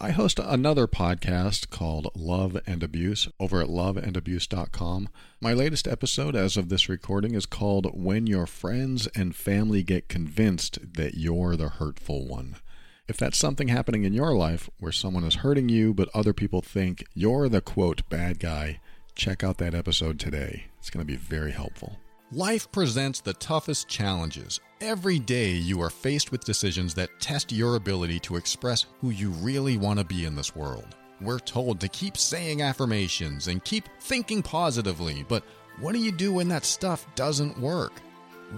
I host another podcast called Love and Abuse over at loveandabuse.com. My latest episode, as of this recording, is called When Your Friends and Family Get Convinced That You're the Hurtful One. If that's something happening in your life where someone is hurting you, but other people think you're the quote bad guy, check out that episode today. It's going to be very helpful. Life presents the toughest challenges. Every day you are faced with decisions that test your ability to express who you really want to be in this world. We're told to keep saying affirmations and keep thinking positively, but what do you do when that stuff doesn't work?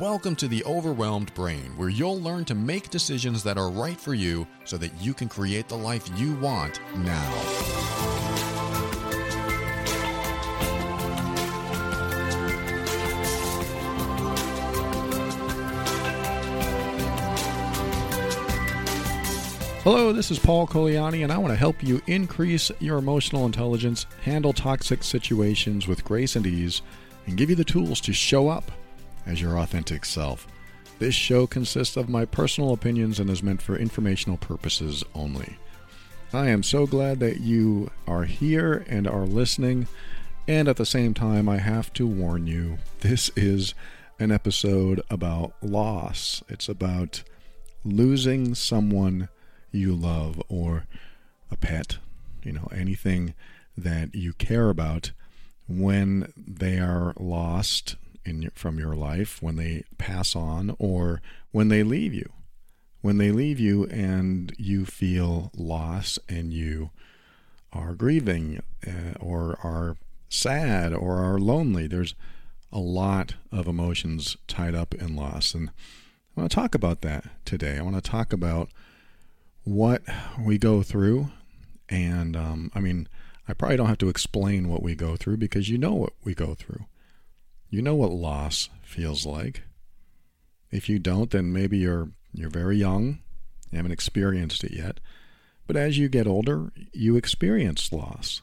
Welcome to the Overwhelmed Brain, where you'll learn to make decisions that are right for you so that you can create the life you want now. Hello, this is Paul Colaianni, and I want to help you increase your emotional intelligence, handle toxic situations with grace and ease, and give you the tools to show up as your authentic self. This show consists of my personal opinions and is meant for informational purposes only. I am so glad that you are here and are listening, and at the same time, I have to warn you this is an episode about loss. It's about losing someone you love or a pet, you know, anything that you care about when they are lost in from your life, when they pass on, or when they leave you. When they leave you and you feel loss and you are grieving uh, or are sad or are lonely, there's a lot of emotions tied up in loss. And I want to talk about that today. I want to talk about what we go through. And um, I mean, I probably don't have to explain what we go through because you know what we go through. You know what loss feels like. If you don't, then maybe you're you're very young, you haven't experienced it yet. But as you get older, you experience loss.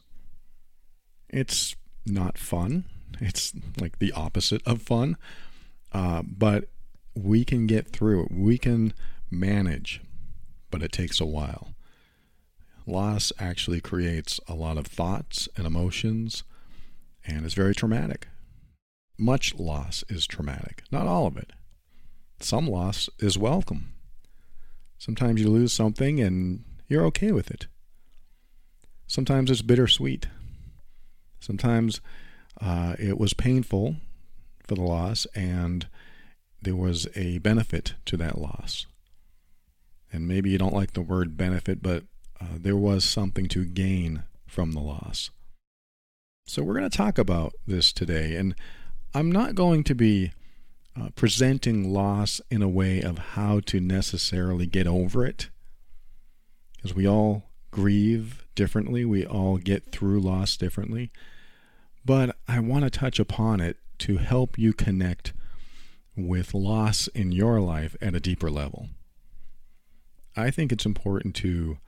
It's not fun. It's like the opposite of fun. Uh, but we can get through it. We can manage, but it takes a while. Loss actually creates a lot of thoughts and emotions, and is very traumatic much loss is traumatic, not all of it. Some loss is welcome. Sometimes you lose something and you're okay with it. Sometimes it's bittersweet. Sometimes uh, it was painful for the loss and there was a benefit to that loss. And maybe you don't like the word benefit, but uh, there was something to gain from the loss. So we're going to talk about this today. And I'm not going to be uh, presenting loss in a way of how to necessarily get over it, because we all grieve differently, we all get through loss differently. But I want to touch upon it to help you connect with loss in your life at a deeper level. I think it's important to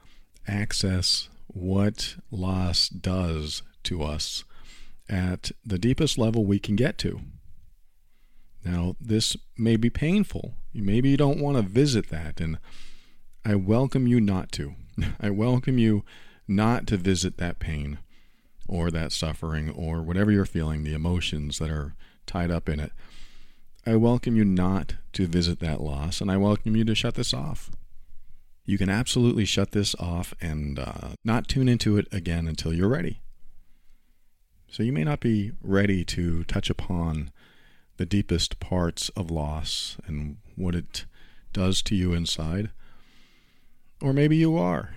access what loss does to us at the deepest level we can get to. Now, this may be painful. Maybe you don't want to visit that, and I welcome you not to. I welcome you not to visit that pain or that suffering or whatever you're feeling, the emotions that are tied up in it. I welcome you not to visit that loss, and I welcome you to shut this off. You can absolutely shut this off and uh, not tune into it again until you're ready. So you may not be ready to touch upon the deepest parts of loss and what it does to you inside. Or maybe you are.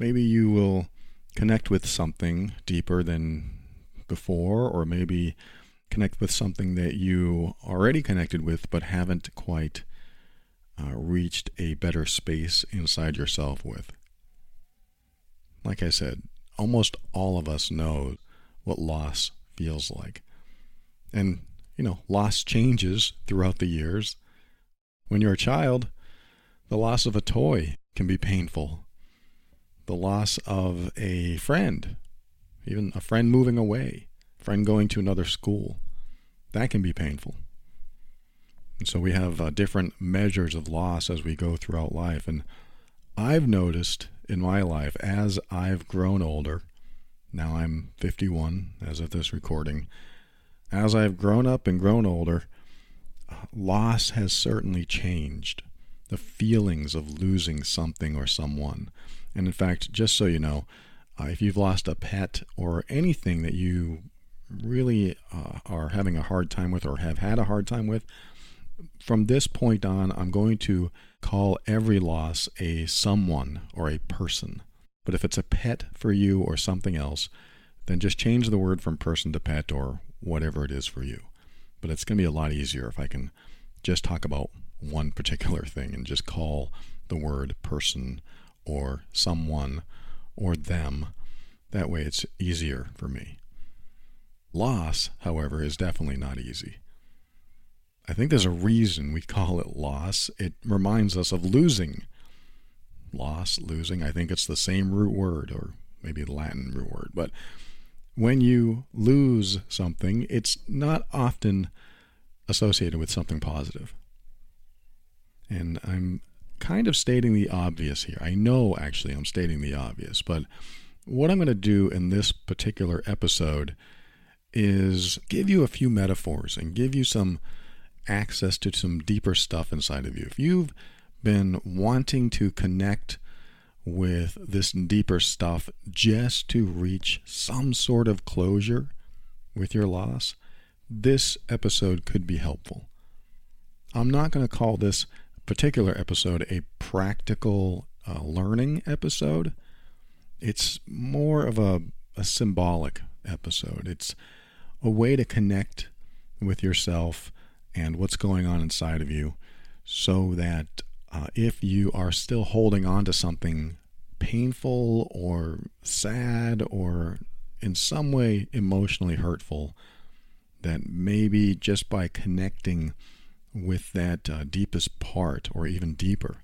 Maybe you will connect with something deeper than before, or maybe connect with something that you already connected with but haven't quite uh, reached a better space inside yourself with. Like I said, almost all of us know what loss feels like. And, you know, loss changes throughout the years. When you're a child, the loss of a toy can be painful. The loss of a friend, even a friend moving away, friend going to another school, that can be painful. So we have uh, different measures of loss as we go throughout life. And I've noticed in my life as I've grown older. Now I'm 51 as of this recording. As I've grown up and grown older, loss has certainly changed. The feelings of losing something or someone. And in fact, just so you know, uh, if you've lost a pet or anything that you really uh, are having a hard time with or have had a hard time with, from this point on, I'm going to call every loss a someone or a person. But if it's a pet for you or something else, then just change the word from person to pet or whatever it is for you. But it's going to be a lot easier if I can just talk about one particular thing and just call the word person or someone or them. That way it's easier for me. Loss, however, is definitely not easy. I think there's a reason we call it loss. It reminds us of losing. Loss, losing, I think it's the same root word, or maybe the Latin root word. But when you lose something, it's not often associated with something positive. And I'm kind of stating the obvious here. I know actually I'm stating the obvious, but what I'm going to do in this particular episode is give you a few metaphors and give you some access to some deeper stuff inside of you. If you've been wanting to connect with this deeper stuff just to reach some sort of closure with your loss, this episode could be helpful. I'm not going to call this particular episode a practical uh, learning episode. It's more of a, a symbolic episode. It's a way to connect with yourself and what's going on inside of you so that uh, if you are still holding on to something painful or sad or in some way emotionally hurtful, that maybe just by connecting with that uh, deepest part or even deeper,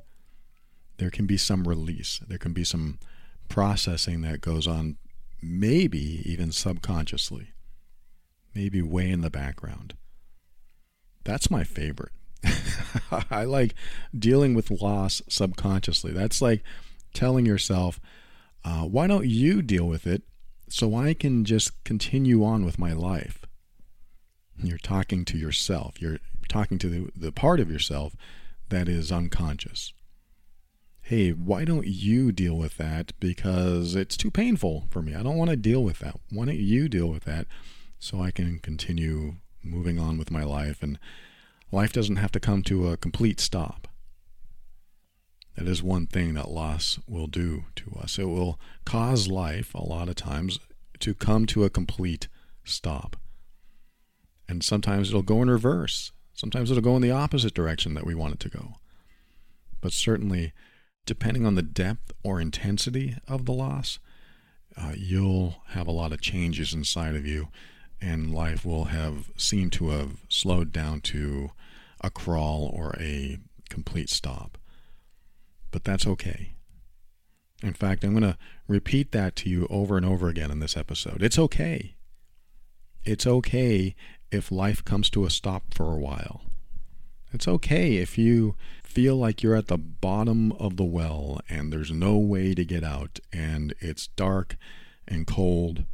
there can be some release. There can be some processing that goes on, maybe even subconsciously, maybe way in the background. That's my favorite. I like dealing with loss subconsciously. That's like telling yourself, uh, why don't you deal with it so I can just continue on with my life? You're talking to yourself. You're talking to the, the part of yourself that is unconscious. Hey, why don't you deal with that? Because it's too painful for me. I don't want to deal with that. Why don't you deal with that so I can continue moving on with my life, and life doesn't have to come to a complete stop. That is one thing that loss will do to us. It will cause life, a lot of times, to come to a complete stop. And sometimes it'll go in reverse. Sometimes it'll go in the opposite direction that we want it to go. But certainly, depending on the depth or intensity of the loss, uh, you'll have a lot of changes inside of you and life will have seemed to have slowed down to a crawl or a complete stop. But that's okay. In fact, I'm going to repeat that to you over and over again in this episode. It's okay. It's okay if life comes to a stop for a while. It's okay if you feel like you're at the bottom of the well and there's no way to get out and it's dark and cold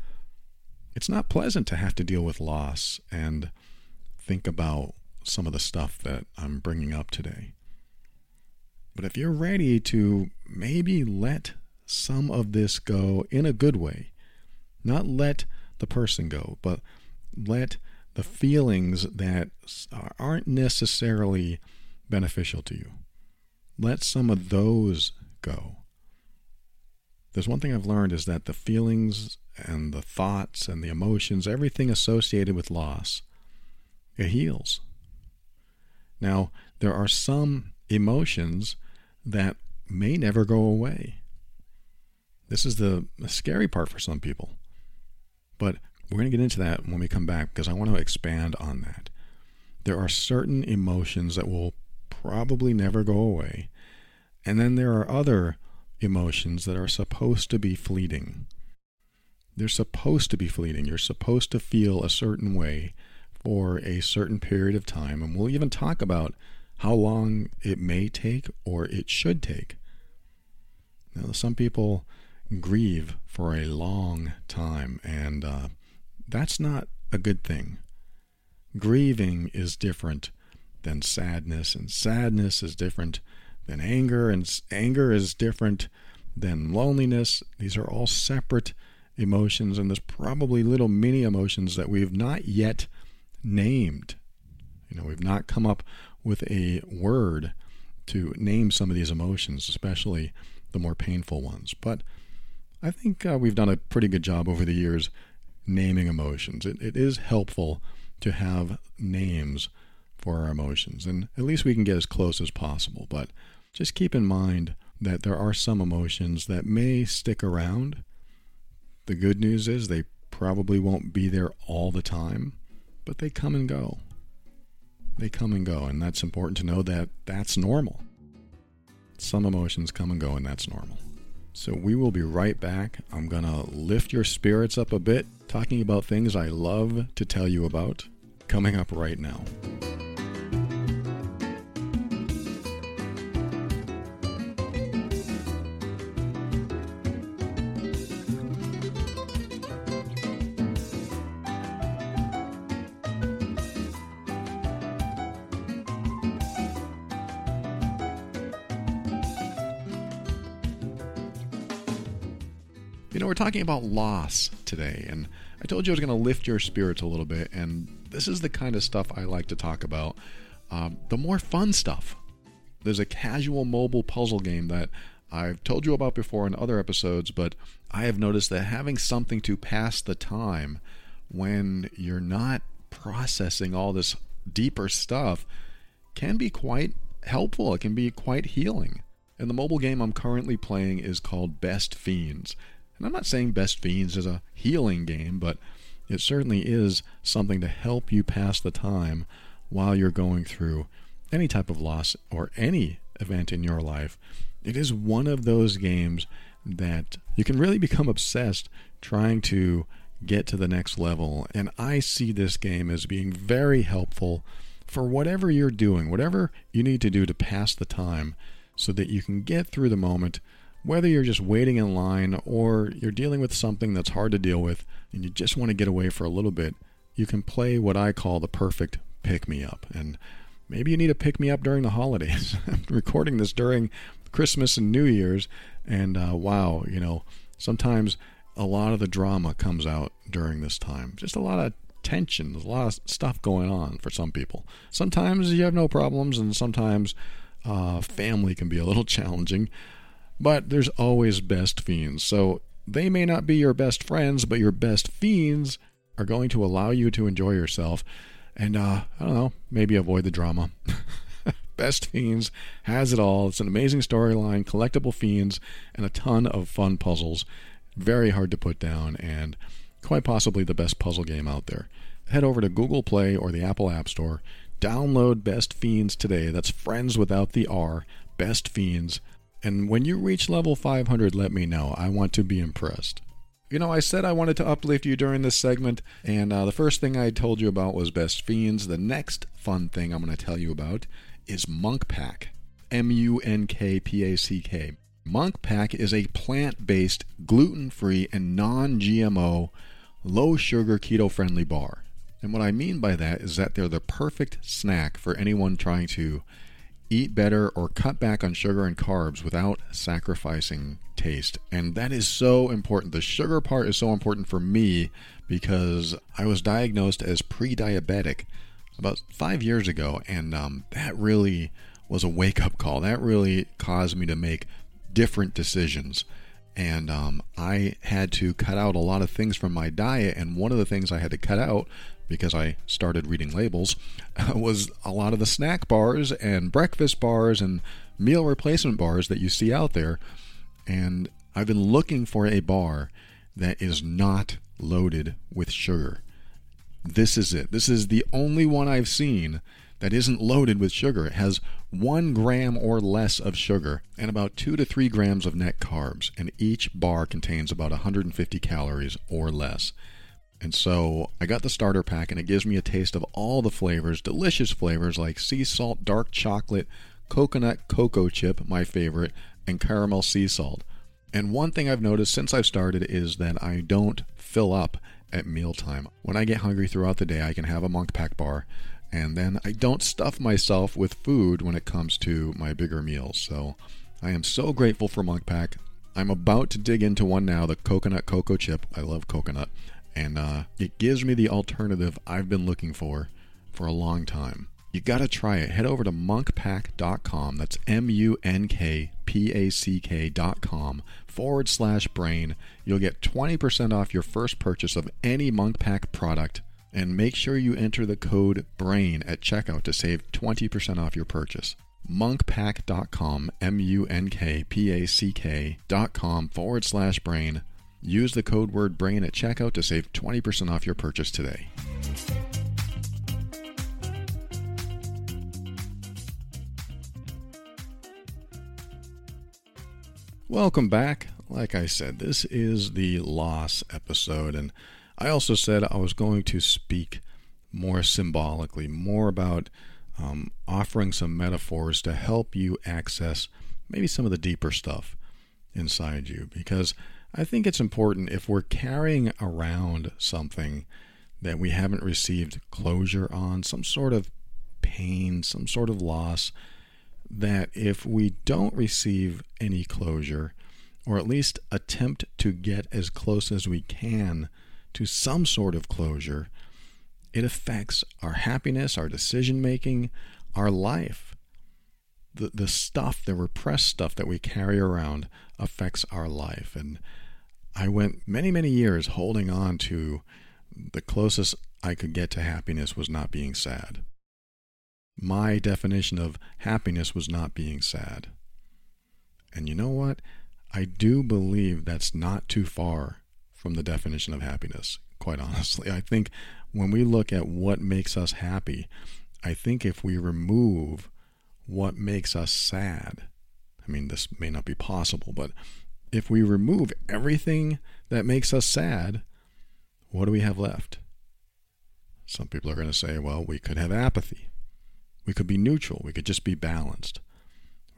it's not pleasant to have to deal with loss and think about some of the stuff that I'm bringing up today. But if you're ready to maybe let some of this go in a good way, not let the person go, but let the feelings that aren't necessarily beneficial to you, let some of those go. There's one thing I've learned is that the feelings and the thoughts and the emotions, everything associated with loss, it heals. Now, there are some emotions that may never go away. This is the, scary part for some people. But we're going to get into that when we come back because I want to expand on that. There are certain emotions that will probably never go away. And then there are other emotions that are supposed to be fleeting. They're supposed to be fleeting. You're supposed to feel a certain way for a certain period of time. And we'll even talk about how long it may take or it should take. Now, some people grieve for a long time, and uh, that's not a good thing. Grieving is different than sadness, and sadness is different than anger, and anger is different than loneliness. These are all separate emotions, and there's probably little mini emotions that we've not yet named. You know, we've not come up with a word to name some of these emotions, especially the more painful ones. But I think uh, we've done a pretty good job over the years naming emotions. It, it is helpful to have names for our emotions, and at least we can get as close as possible. But just keep in mind that there are some emotions that may stick around. The good news is they probably won't be there all the time, but they come and go. They come and go, and that's important to know that that's normal. Some emotions come and go, and that's normal. So we will be right back. I'm going to lift your spirits up a bit, talking about things I love to tell you about, coming up right now. We're talking about loss today, and I told you I was going to lift your spirits a little bit, and this is the kind of stuff I like to talk about. Um, the more fun stuff. There's a casual mobile puzzle game that I've told you about before in other episodes, but I have noticed that having something to pass the time when you're not processing all this deeper stuff can be quite helpful. It can be quite healing. And the mobile game I'm currently playing is called Best Fiends. And I'm not saying Best Fiends is a healing game, but it certainly is something to help you pass the time while you're going through any type of loss or any event in your life. It is one of those games that you can really become obsessed trying to get to the next level. And I see this game as being very helpful for whatever you're doing, whatever you need to do to pass the time so that you can get through the moment whether you're just waiting in line or you're dealing with something that's hard to deal with and you just want to get away for a little bit, you can play what I call the perfect pick me up. And maybe you need a pick me up during the holidays. I'm recording this during Christmas and New Year's, and uh, wow, you know, sometimes a lot of the drama comes out during this time. Just a lot of tension, there's a lot of stuff going on for some people. Sometimes you have no problems, and sometimes uh, family can be a little challenging. But there's always best fiends. So they may not be your best friends, but your best fiends are going to allow you to enjoy yourself and, uh, I don't know, maybe avoid the drama. best Fiends has it all. It's an amazing storyline, collectible fiends, and a ton of fun puzzles. Very hard to put down, and quite possibly the best puzzle game out there. Head over to Google Play or the Apple App Store. Download Best Fiends today. That's friends without the R. Best Fiends. And when you reach level 500, let me know. I want to be impressed. You know, I said I wanted to uplift you during this segment, and uh, the first thing I told you about was Best Fiends. The next fun thing I'm going to tell you about is Munk Pack. M U N K P A C K. Munk Pack is a plant based, gluten free, and non GMO, low sugar, keto friendly bar. And what I mean by that is that they're the perfect snack for anyone trying to eat better or cut back on sugar and carbs without sacrificing taste. And that is so important. The sugar part is so important for me because I was diagnosed as pre diabetic about five years ago, and um, that really was a wake up call. That really caused me to make different decisions. And um, I had to cut out a lot of things from my diet, and one of the things I had to cut out because I started reading labels, was a lot of the snack bars and breakfast bars and meal replacement bars that you see out there. And I've been looking for a bar that is not loaded with sugar. This is it. This is the only one I've seen that isn't loaded with sugar. It has one gram or less of sugar and about two to three grams of net carbs, and each bar contains about 150 calories or less. And so I got the starter pack, and it gives me a taste of all the flavors, delicious flavors like sea salt, dark chocolate, coconut cocoa chip, my favorite, and caramel sea salt. And one thing I've noticed since I've started is that I don't fill up at mealtime. When I get hungry throughout the day, I can have a Munk Pack bar, and then I don't stuff myself with food when it comes to my bigger meals. So I am so grateful for Munk Pack. I'm about to dig into one now, the coconut cocoa chip. I love coconut, and uh, it gives me the alternative I've been looking for for a long time. You got to try it. Head over to munkpack.com. That's M U N K P A C K.com forward slash brain. You'll get 20% off your first purchase of any Munk Pack product. And make sure you enter the code BRAIN at checkout to save 20% off your purchase. Munkpack.com, M U N K P A C K.com forward slash brain. Use the code word BRAIN at checkout to save 20% off your purchase today. Welcome back. Like I said, this is the loss episode, and I also said I was going to speak more symbolically, more about um, offering some metaphors to help you access maybe some of the deeper stuff inside you. Because I think it's important if we're carrying around something that we haven't received closure on, some sort of pain, some sort of loss that if we don't receive any closure, or at least attempt to get as close as we can to some sort of closure, it affects our happiness, our decision making, our life. The, the stuff, the repressed stuff that we carry around affects our life. And I went many, many years holding on to the closest I could get to happiness was not being sad my definition of happiness was not being sad. And you know what? I do believe that's not too far from the definition of happiness, quite honestly. I think when we look at what makes us happy, I think if we remove what makes us sad, I mean, this may not be possible, but if we remove everything that makes us sad, what do we have left? Some people are going to say, well, we could have apathy. We could be neutral. We could just be balanced.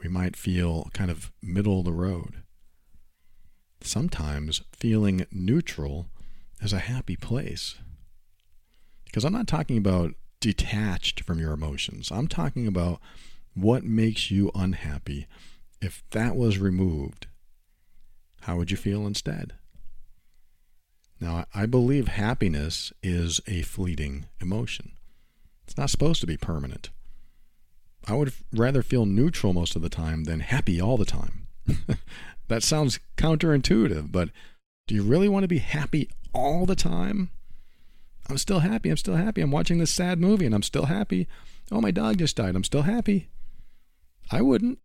We might feel kind of middle of the road. Sometimes feeling neutral is a happy place. Because I'm not talking about detached from your emotions. I'm talking about what makes you unhappy. If that was removed, how would you feel instead? Now, I believe happiness is a fleeting emotion. It's not supposed to be permanent. I would rather feel neutral most of the time than happy all the time. that sounds counterintuitive, but do you really want to be happy all the time? I'm still happy. I'm still happy. I'm watching this sad movie and I'm still happy. Oh, my dog just died. I'm still happy. I wouldn't.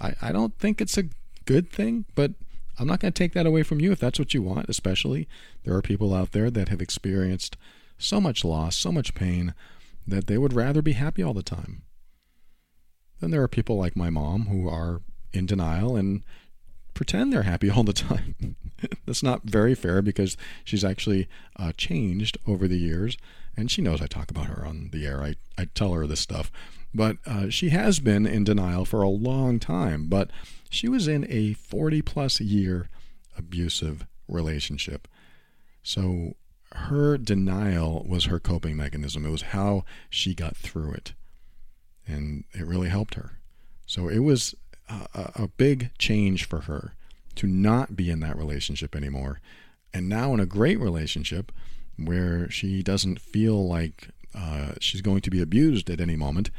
I, I don't think it's a good thing, but I'm not going to take that away from you if that's what you want, especially. There are people out there that have experienced so much loss, so much pain, that they would rather be happy all the time. Then there are people like my mom who are in denial and pretend they're happy all the time. That's not very fair because she's actually uh, changed over the years, and she knows I talk about her on the air. I, I tell her this stuff. But uh, she has been in denial for a long time, but she was in a 40 plus year abusive relationship. So her denial was her coping mechanism. It was how she got through it and it really helped her. So it was a, a, big change for her to not be in that relationship anymore. And now in a great relationship where she doesn't feel like uh, she's going to be abused at any moment.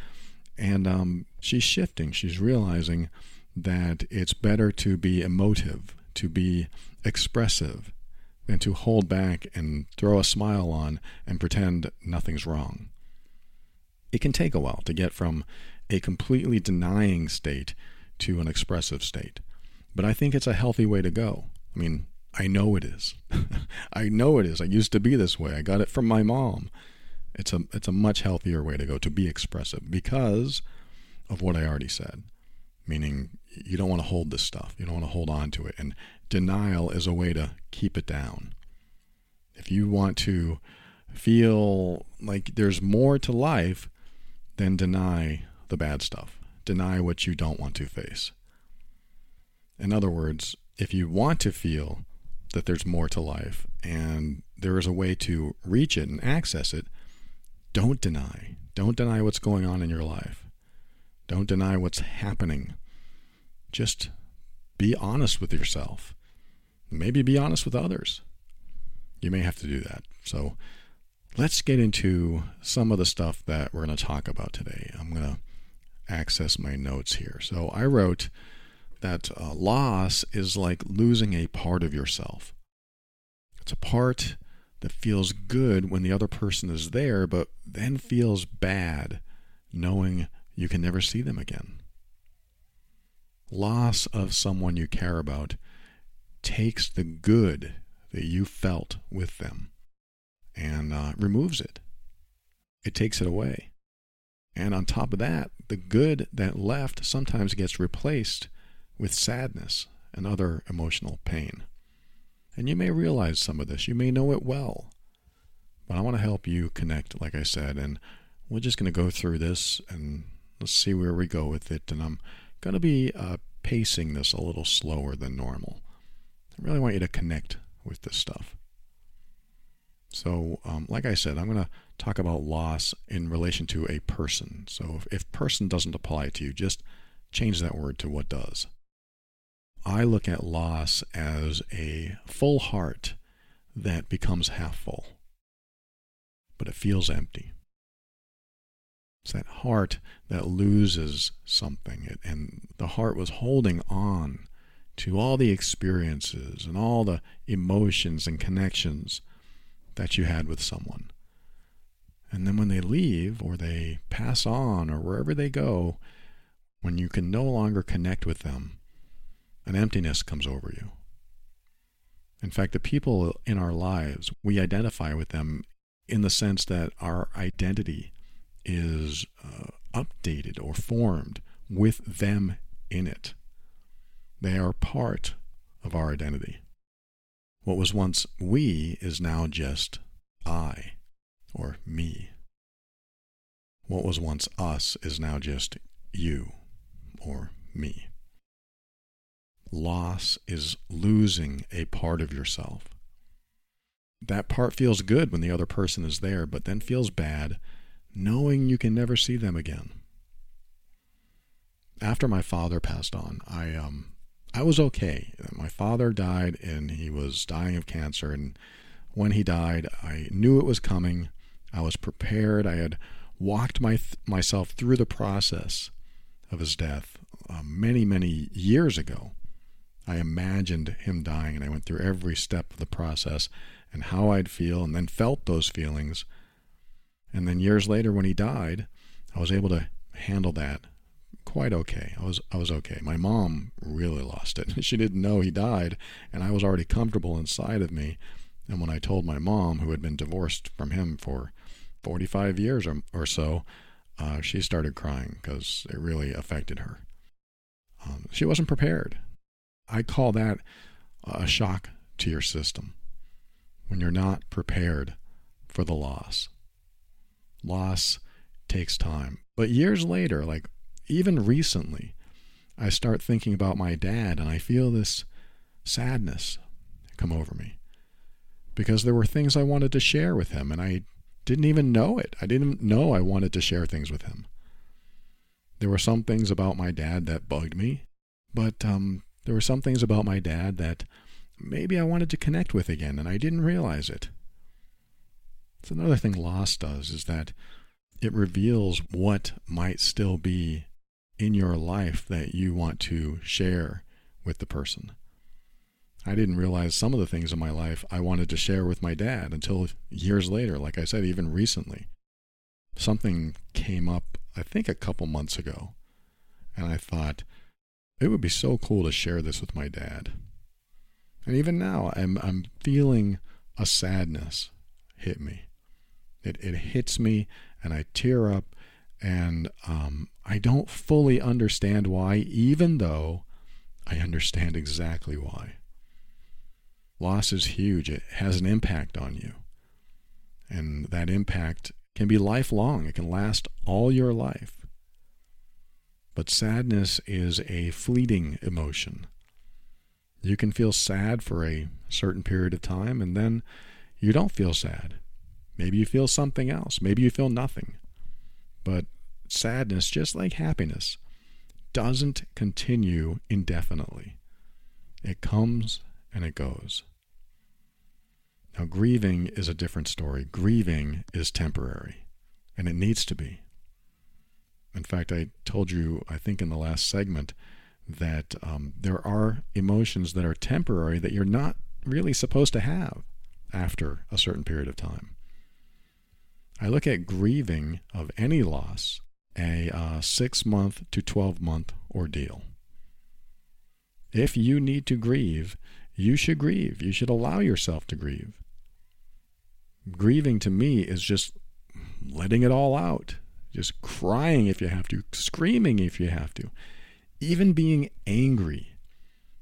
And um, she's shifting. She's realizing that it's better to be emotive, to be expressive, than to hold back and throw a smile on and pretend nothing's wrong it can take a while to get from a completely denying state to an expressive state. But I think it's a healthy way to go. I mean, I know it is. I know it is. I used to be this way. I got it from my mom. It's a it's a much healthier way to go to be expressive because of what I already said. Meaning you don't want to hold this stuff. You don't want to hold on to it. And denial is a way to keep it down. If you want to feel like there's more to life, then deny the bad stuff. Deny what you don't want to face. In other words, if you want to feel that there's more to life and there is a way to reach it and access it, don't deny. Don't deny what's going on in your life. Don't deny what's happening. Just be honest with yourself. Maybe be honest with others. You may have to do that. So let's get into some of the stuff that we're going to talk about today. I'm going to access my notes here. So I wrote that uh, loss is like losing a part of yourself. It's a part that feels good when the other person is there, but then feels bad knowing you can never see them again. Loss of someone you care about takes the good that you felt with them and uh, removes it. It takes it away. And on top of that, the good that left sometimes gets replaced with sadness and other emotional pain. And you may realize some of this, you may know it well. But I want to help you connect, like I said, and we're just going to go through this and let's see where we go with it. And I'm going to be uh, pacing this a little slower than normal. I really want you to connect with this stuff. So, um, like I said, I'm going to talk about loss in relation to a person. So, if, if person doesn't apply to you, just change that word to what does. I look at loss as a full heart that becomes half full, but it feels empty. It's that heart that loses something, and the heart was holding on to all the experiences and all the emotions and connections that you had with someone. And then when they leave or they pass on or wherever they go, when you can no longer connect with them, an emptiness comes over you. In fact, the people in our lives, we identify with them in the sense that our identity is uh, updated or formed with them in it. They are part of our identity. What was once we is now just I or me. What was once us is now just you or me loss is losing a part of yourself. That part feels good when the other person is there, but then feels bad knowing you can never see them again. After my father passed on, I um I was okay. My father died and he was dying of cancer and when he died, I knew it was coming. I was prepared. I had walked my myself through the process of his death uh, many, many years ago. I imagined him dying and I went through every step of the process and how I'd feel and then felt those feelings. And then years later when he died, I was able to handle that quite okay. I was I was okay. My mom really lost it. She didn't know he died and I was already comfortable inside of me. And when I told my mom who had been divorced from him for 45 years or, or so, uh, she started crying because it really affected her. Um, she wasn't prepared. I call that a shock to your system when you're not prepared for the loss. Loss takes time. But years later, like even recently, I start thinking about my dad and I feel this sadness come over me because there were things I wanted to share with him and I didn't even know it. I didn't know I wanted to share things with him. There were some things about my dad that bugged me, but um, there were some things about my dad that maybe I wanted to connect with again, and I didn't realize it. It's another thing loss does is that it reveals what might still be in your life that you want to share with the person. I didn't realize some of the things in my life I wanted to share with my dad until years later, like I said, even recently. Something came up, I think a couple months ago, and I thought, it would be so cool to share this with my dad. And even now, I'm, I'm feeling a sadness hit me. It, it hits me and I tear up and um, I don't fully understand why, even though I understand exactly why. Loss is huge, it has an impact on you. And that impact can be lifelong, it can last all your life. But sadness is a fleeting emotion. You can feel sad for a certain period of time and then you don't feel sad. Maybe you feel something else. Maybe you feel nothing. But sadness, just like happiness, doesn't continue indefinitely. It comes and it goes. Now, grieving is a different story. Grieving is temporary, and it needs to be. In fact, I told you, I think in the last segment, that um, there are emotions that are temporary that you're not really supposed to have after a certain period of time. I look at grieving of any loss a uh, six month to 12 month ordeal. If you need to grieve, you should grieve. You should allow yourself to grieve. Grieving to me is just letting it all out, just crying if you have to, screaming if you have to, even being angry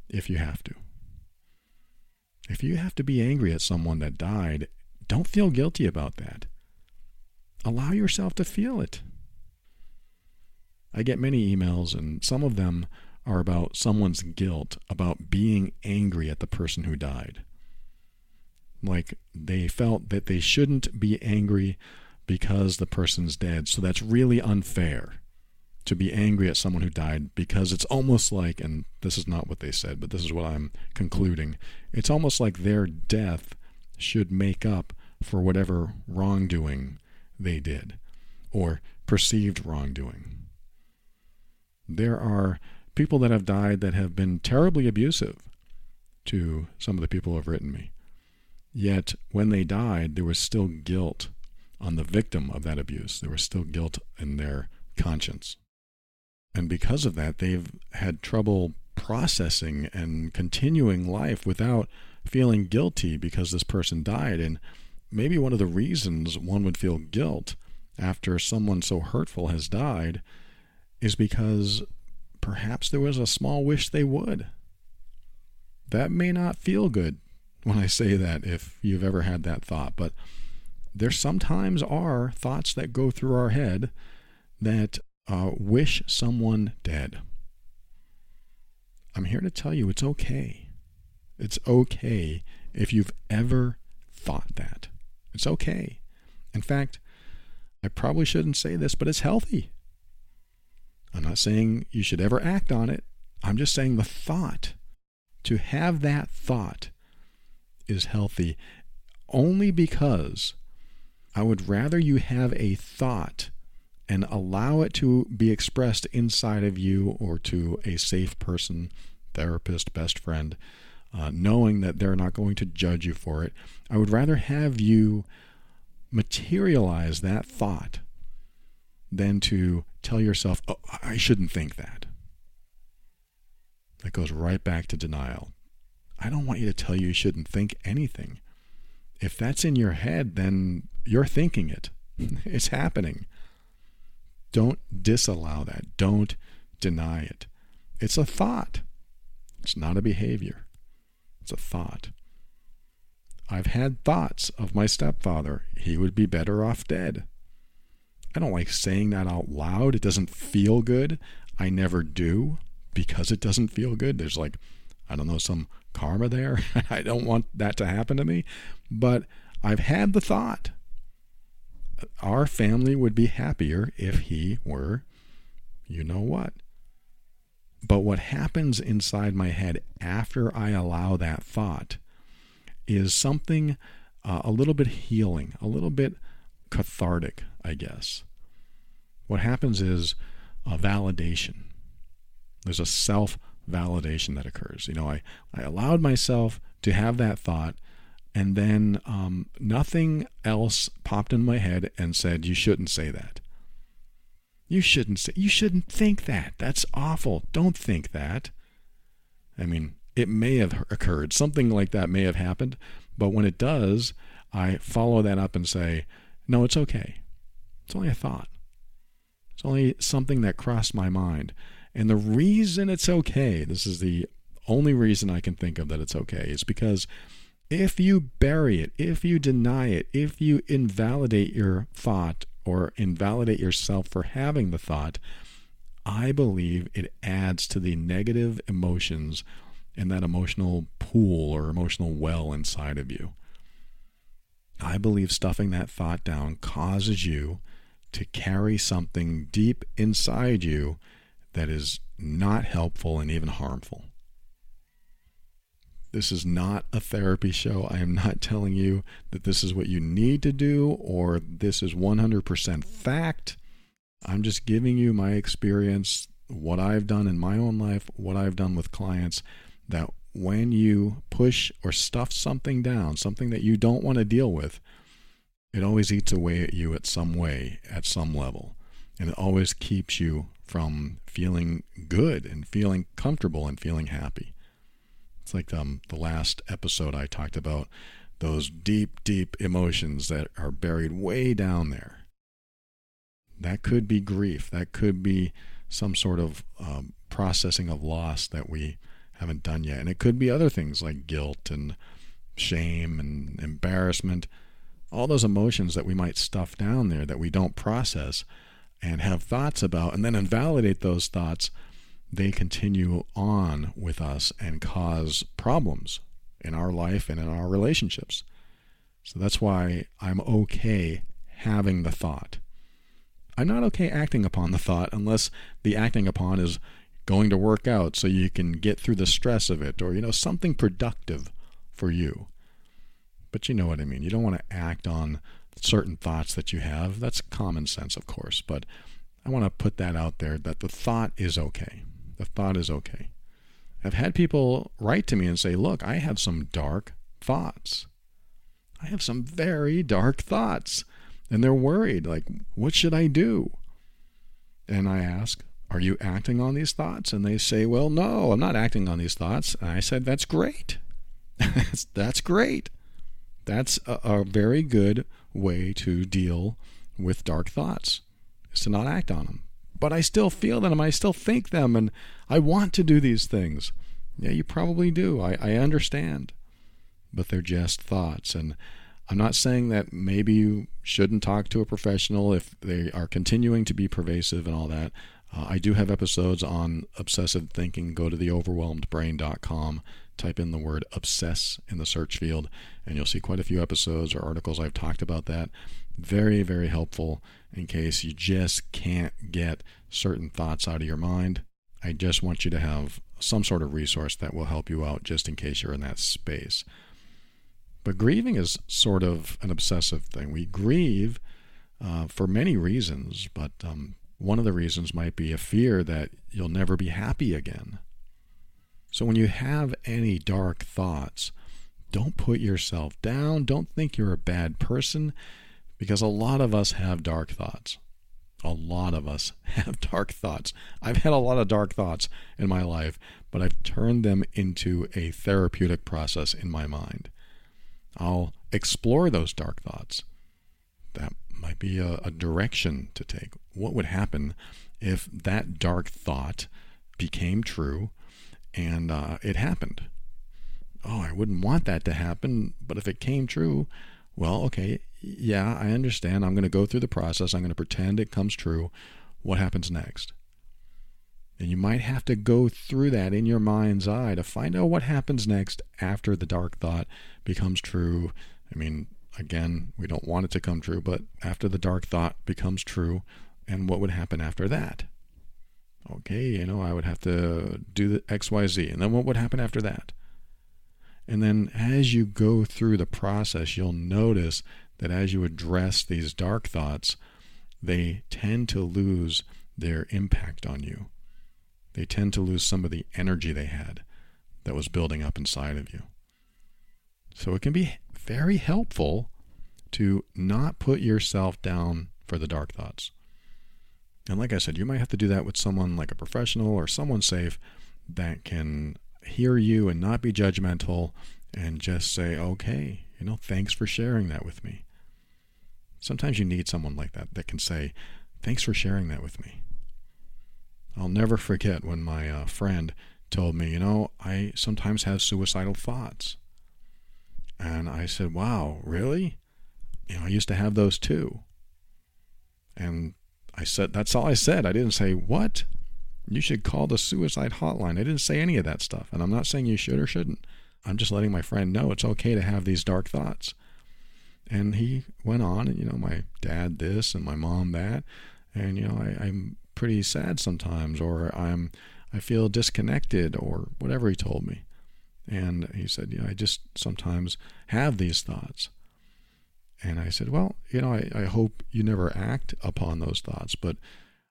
if you have to. If you have to be angry at someone that died, don't feel guilty about that. Allow yourself to feel it. I get many emails, and some of them are about someone's guilt about being angry at the person who died. Like they felt that they shouldn't be angry because the person's dead, so that's really unfair to be angry at someone who died because it's almost like, and this is not what they said, but this is what I'm concluding it's almost like their death should make up for whatever wrongdoing they did or perceived wrongdoing. There are people that have died that have been terribly abusive to some of the people who have written me. Yet, when they died, there was still guilt on the victim of that abuse. There was still guilt in their conscience. And because of that, they've had trouble processing and continuing life without feeling guilty because this person died. And maybe one of the reasons one would feel guilt after someone so hurtful has died is because perhaps there was a small wish they would. That may not feel good when I say that if you've ever had that thought, but there sometimes are thoughts that go through our head that uh, wish someone dead. I'm here to tell you it's okay. It's okay if you've ever thought that. It's okay. In fact, I probably shouldn't say this, but it's healthy. I'm not saying you should ever act on it. I'm just saying the thought, to have that thought, is healthy only because I would rather you have a thought and allow it to be expressed inside of you or to a safe person, therapist, best friend, uh, knowing that they're not going to judge you for it. I would rather have you materialize that thought than to tell yourself, oh, I shouldn't think that. That goes right back to denial. I don't want you to tell you you shouldn't think anything. If that's in your head, then you're thinking it. it's happening. Don't disallow that. Don't deny it. It's a thought. It's not a behavior. It's a thought. I've had thoughts of my stepfather. He would be better off dead. I don't like saying that out loud. It doesn't feel good. I never do because it doesn't feel good. There's like, I don't know, some karma there. I don't want that to happen to me. But I've had the thought our family would be happier if he were, you know what. But what happens inside my head after I allow that thought is something uh, a little bit healing, a little bit cathartic, I guess. What happens is a validation. There's a self validation that occurs. You know, I, I allowed myself to have that thought, and then um, nothing else popped in my head and said, You shouldn't say that. You shouldn't say, you shouldn't think that. That's awful. Don't think that. I mean, it may have occurred. Something like that may have happened. But when it does, I follow that up and say, no, it's okay. It's only a thought. It's only something that crossed my mind. And the reason it's okay, this is the only reason I can think of that it's okay, is because if you bury it, if you deny it, if you invalidate your thought or invalidate yourself for having the thought, I believe it adds to the negative emotions in that emotional pool or emotional well inside of you. I believe stuffing that thought down causes you to carry something deep inside you that is not helpful and even harmful. This is not a therapy show. I am not telling you that this is what you need to do or this is 100% fact. I'm just giving you my experience, what I've done in my own life, what I've done with clients, that when you push or stuff something down, something that you don't want to deal with, it always eats away at you at some way, at some level. And it always keeps you from feeling good and feeling comfortable and feeling happy. It's like um, the last episode I talked about those deep, deep emotions that are buried way down there. That could be grief. That could be some sort of um, processing of loss that we haven't done yet. And it could be other things like guilt and shame and embarrassment. All those emotions that we might stuff down there that we don't process and have thoughts about and then invalidate those thoughts they continue on with us and cause problems in our life and in our relationships. So that's why I'm okay having the thought. I'm not okay acting upon the thought unless the acting upon is going to work out so you can get through the stress of it or you know something productive for you. But you know what I mean. You don't want to act on certain thoughts that you have. That's common sense, of course, but I want to put that out there that the thought is okay. The thought is okay. I've had people write to me and say, Look, I have some dark thoughts. I have some very dark thoughts. And they're worried, like, what should I do? And I ask, Are you acting on these thoughts? And they say, Well, no, I'm not acting on these thoughts. And I said, That's great. That's great. That's a, a very good way to deal with dark thoughts, is to not act on them but I still feel them. I still think them, and I want to do these things. Yeah, you probably do. I, I understand. But they're just thoughts. And I'm not saying that maybe you shouldn't talk to a professional if they are continuing to be pervasive and all that. Uh, I do have episodes on obsessive thinking. Go to theoverwhelmedbrain.com, type in the word obsess in the search field, and you'll see quite a few episodes or articles I've talked about that. Very, very helpful in case you just can't get certain thoughts out of your mind. I just want you to have some sort of resource that will help you out just in case you're in that space. But grieving is sort of an obsessive thing. We grieve uh, for many reasons, but um, one of the reasons might be a fear that you'll never be happy again. So when you have any dark thoughts, don't put yourself down. Don't think you're a bad person because a lot of us have dark thoughts. A lot of us have dark thoughts. I've had a lot of dark thoughts in my life, but I've turned them into a therapeutic process in my mind. I'll explore those dark thoughts. That might be a, a direction to take. What would happen if that dark thought became true and uh, it happened? Oh, I wouldn't want that to happen, but if it came true, well, okay, yeah, I understand. I'm going to go through the process. I'm going to pretend it comes true. What happens next? And you might have to go through that in your mind's eye to find out what happens next after the dark thought becomes true. I mean, again, we don't want it to come true, but after the dark thought becomes true, and what would happen after that? Okay, you know, I would have to do the XYZ. And then what would happen after that? And then as you go through the process, you'll notice that as you address these dark thoughts, they tend to lose their impact on you. They tend to lose some of the energy they had that was building up inside of you. So it can be very helpful to not put yourself down for the dark thoughts. And like I said, you might have to do that with someone like a professional or someone safe that can hear you and not be judgmental and just say, okay, you know, thanks for sharing that with me. Sometimes you need someone like that that can say, thanks for sharing that with me. I'll never forget when my uh, friend told me, you know, I sometimes have suicidal thoughts. And I said, wow, really? You know, I used to have those too. And I said, that's all I said. I didn't say, what? You should call the suicide hotline. I didn't say any of that stuff. And I'm not saying you should or shouldn't. I'm just letting my friend know it's okay to have these dark thoughts. And he went on, and, you know, my dad this and my mom that. And, you know, I, I'm pretty sad sometimes, or I'm, I feel disconnected, or whatever he told me. And he said, you know, I just sometimes have these thoughts. And I said, well, you know, I, I hope you never act upon those thoughts, but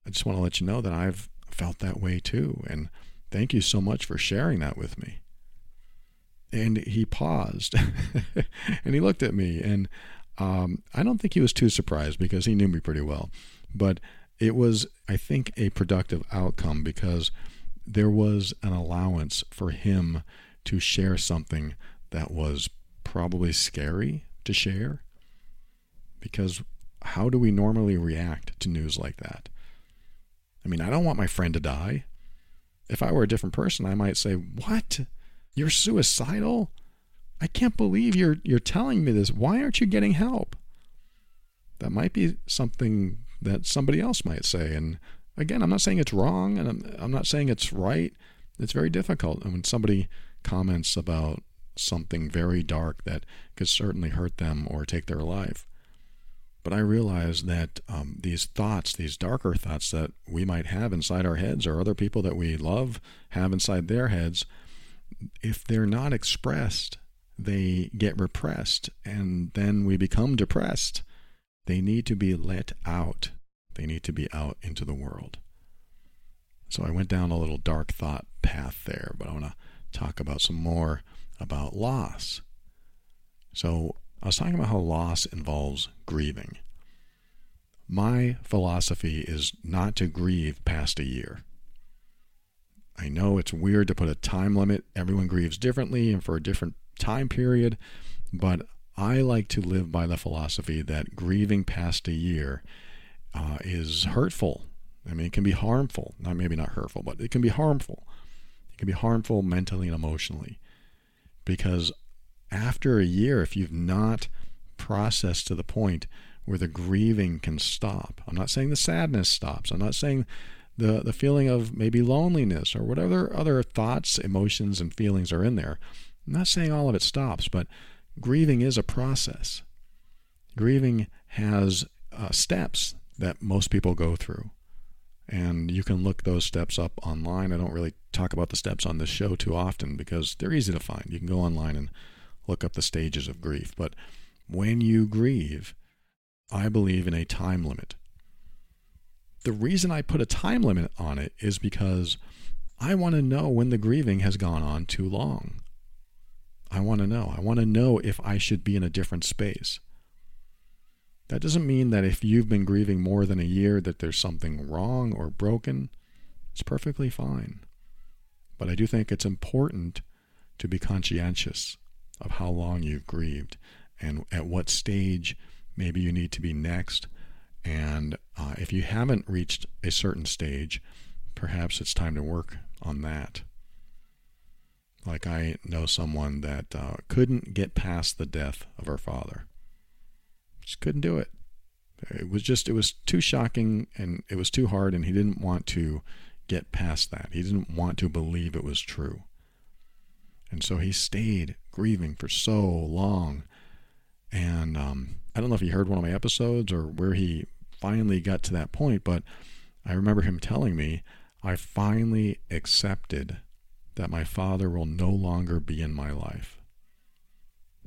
I just want to let you know that I've felt that way too. And thank you so much for sharing that with me. And he paused and he looked at me. And um, I don't think he was too surprised because he knew me pretty well. But it was, I think, a productive outcome because there was an allowance for him to share something that was probably scary to share. Because how do we normally react to news like that? I mean, I don't want my friend to die. If I were a different person, I might say, "What? You're suicidal? I can't believe you're you're telling me this. Why aren't you getting help?" That might be something that somebody else might say. And again, I'm not saying it's wrong, and I'm, I'm not saying it's right. It's very difficult. And when somebody comments about something very dark that could certainly hurt them or take their life, but I realize that um, these thoughts, these darker thoughts that we might have inside our heads or other people that we love have inside their heads, if they're not expressed, they get repressed and then we become depressed. They need to be let out. They need to be out into the world. So I went down a little dark thought path there, but I want to talk about some more about loss. So I was talking about how loss involves grieving. My philosophy is not to grieve past a year. I know it's weird to put a time limit. Everyone grieves differently and for a different time period, but I like to live by the philosophy that grieving past a year uh, is hurtful. I mean, it can be harmful. Not maybe not hurtful, but it can be harmful. It can be harmful mentally and emotionally because after a year, if you've not processed to the point where the grieving can stop, I'm not saying the sadness stops, I'm not saying the, the feeling of maybe loneliness or whatever other thoughts, emotions, and feelings are in there. I'm not saying all of it stops, but grieving is a process. Grieving has uh, steps that most people go through. And you can look those steps up online. I don't really talk about the steps on this show too often because they're easy to find. You can go online and look up the stages of grief. But when you grieve, I believe in a time limit. The reason I put a time limit on it is because I want to know when the grieving has gone on too long. I want to know. I want to know if I should be in a different space. That doesn't mean that if you've been grieving more than a year that there's something wrong or broken. It's perfectly fine. But I do think it's important to be conscientious of how long you've grieved and at what stage maybe you need to be next. And uh, if you haven't reached a certain stage, perhaps it's time to work on that. Like I know someone that uh, couldn't get past the death of her father. Just couldn't do it. It was just, it was too shocking and it was too hard, and he didn't want to get past that. He didn't want to believe it was true. And so he stayed grieving for so long. And um, I don't know if he heard one of my episodes or where he finally got to that point, but I remember him telling me, I finally accepted that my father will no longer be in my life.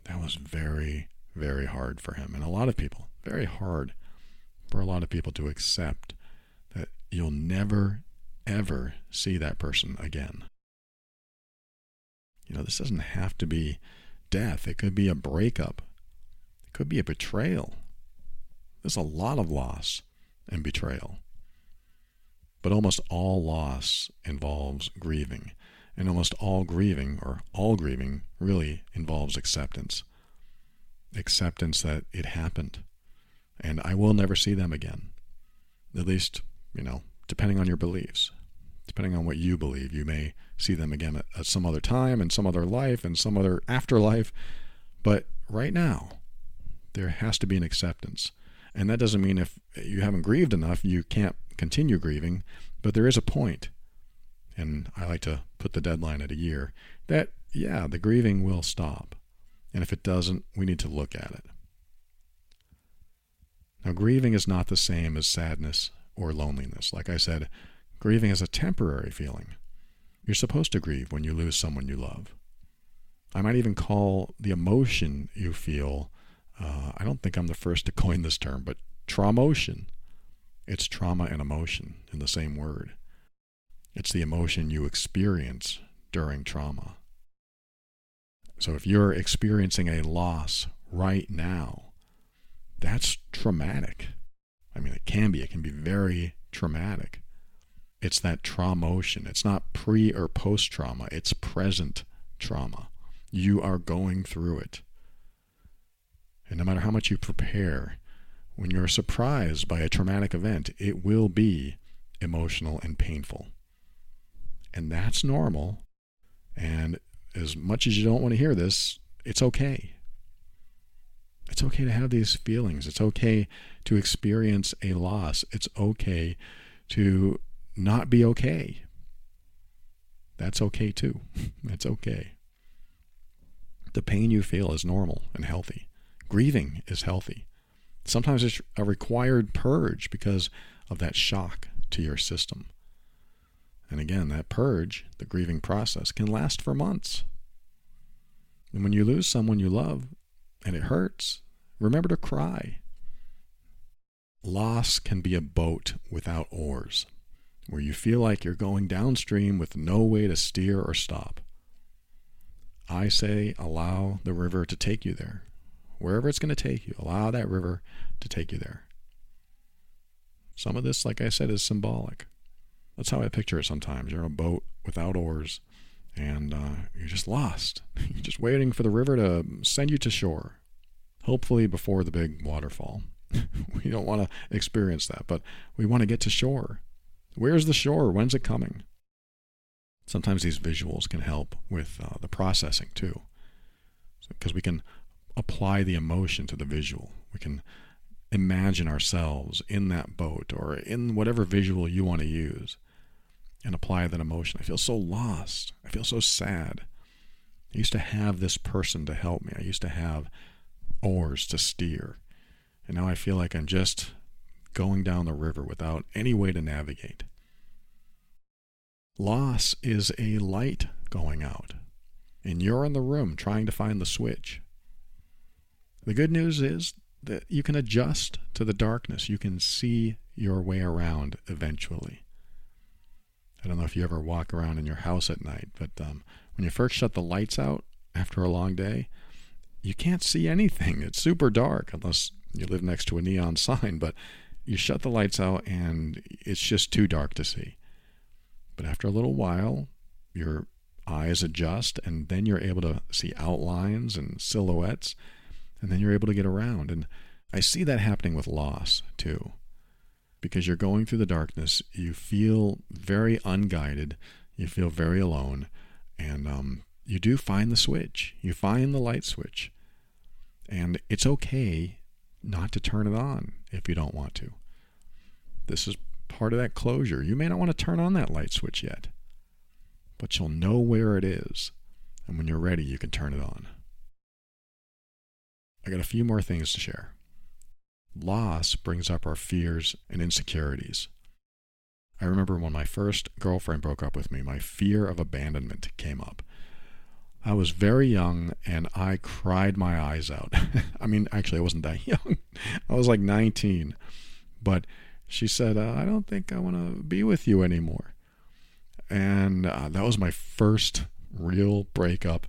That was very, very hard for him. And a lot of people, very hard for a lot of people to accept that you'll never, ever see that person again. You know, this doesn't have to be death, it could be a breakup, it could be a betrayal. There's a lot of loss and betrayal. But almost all loss involves grieving. And almost all grieving, or all grieving, really involves acceptance. Acceptance that it happened. And I will never see them again. At least, you know, depending on your beliefs depending on what you believe. You may see them again at, at some other time, in some other life, in some other afterlife. But right now, there has to be an acceptance. And that doesn't mean if you haven't grieved enough, you can't continue grieving, but there is a point and I like to put the deadline at a year, that, yeah, the grieving will stop. And if it doesn't, we need to look at it. Now, grieving is not the same as sadness or loneliness. Like I said, grieving is a temporary feeling. You're supposed to grieve when you lose someone you love. I might even call the emotion you feel, uh, I don't think I'm the first to coin this term, but traumotion. It's trauma and emotion in the same word. It's the emotion you experience during trauma. So if you're experiencing a loss right now, that's traumatic. I mean, it can be. It can be very traumatic. It's that traumotion. It's not pre or post trauma, it's present trauma. You are going through it. And no matter how much you prepare, when you're surprised by a traumatic event, it will be emotional and painful. And that's normal. And as much as you don't want to hear this, it's okay. It's okay to have these feelings. It's okay to experience a loss. It's okay to not be okay. That's okay too. That's okay. The pain you feel is normal and healthy. Grieving is healthy. Sometimes it's a required purge because of that shock to your system. And again, that purge, the grieving process, can last for months. And when you lose someone you love and it hurts, remember to cry. Loss can be a boat without oars, where you feel like you're going downstream with no way to steer or stop. I say allow the river to take you there. Wherever it's going to take you, allow that river to take you there. Some of this, like I said, is symbolic. That's how I picture it sometimes. You're in a boat without oars and uh, you're just lost. you're just waiting for the river to send you to shore, hopefully before the big waterfall. we don't want to experience that, but we want to get to shore. Where's the shore? When's it coming? Sometimes these visuals can help with uh, the processing too, because so, we can apply the emotion to the visual. We can imagine ourselves in that boat or in whatever visual you want to use and apply that emotion. I feel so lost. I feel so sad. I used to have this person to help me. I used to have oars to steer. And now I feel like I'm just going down the river without any way to navigate. Loss is a light going out, and you're in the room trying to find the switch. The good news is that you can adjust to the darkness. You can see your way around eventually. I don't know if you ever walk around in your house at night, but um, when you first shut the lights out after a long day, you can't see anything. It's super dark unless you live next to a neon sign, but you shut the lights out and it's just too dark to see. But after a little while, your eyes adjust and then you're able to see outlines and silhouettes and then you're able to get around. And I see that happening with loss too because you're going through the darkness. You feel very unguided. You feel very alone. And um, you do find the switch. You find the light switch. And it's okay not to turn it on if you don't want to. This is part of that closure. You may not want to turn on that light switch yet, but you'll know where it is. And when you're ready, you can turn it on. I got a few more things to share. Loss brings up our fears and insecurities. I remember when my first girlfriend broke up with me, my fear of abandonment came up. I was very young and I cried my eyes out. I mean, actually, I wasn't that young. I was like 19. But she said, uh, I don't think I want to be with you anymore. And uh, that was my first real breakup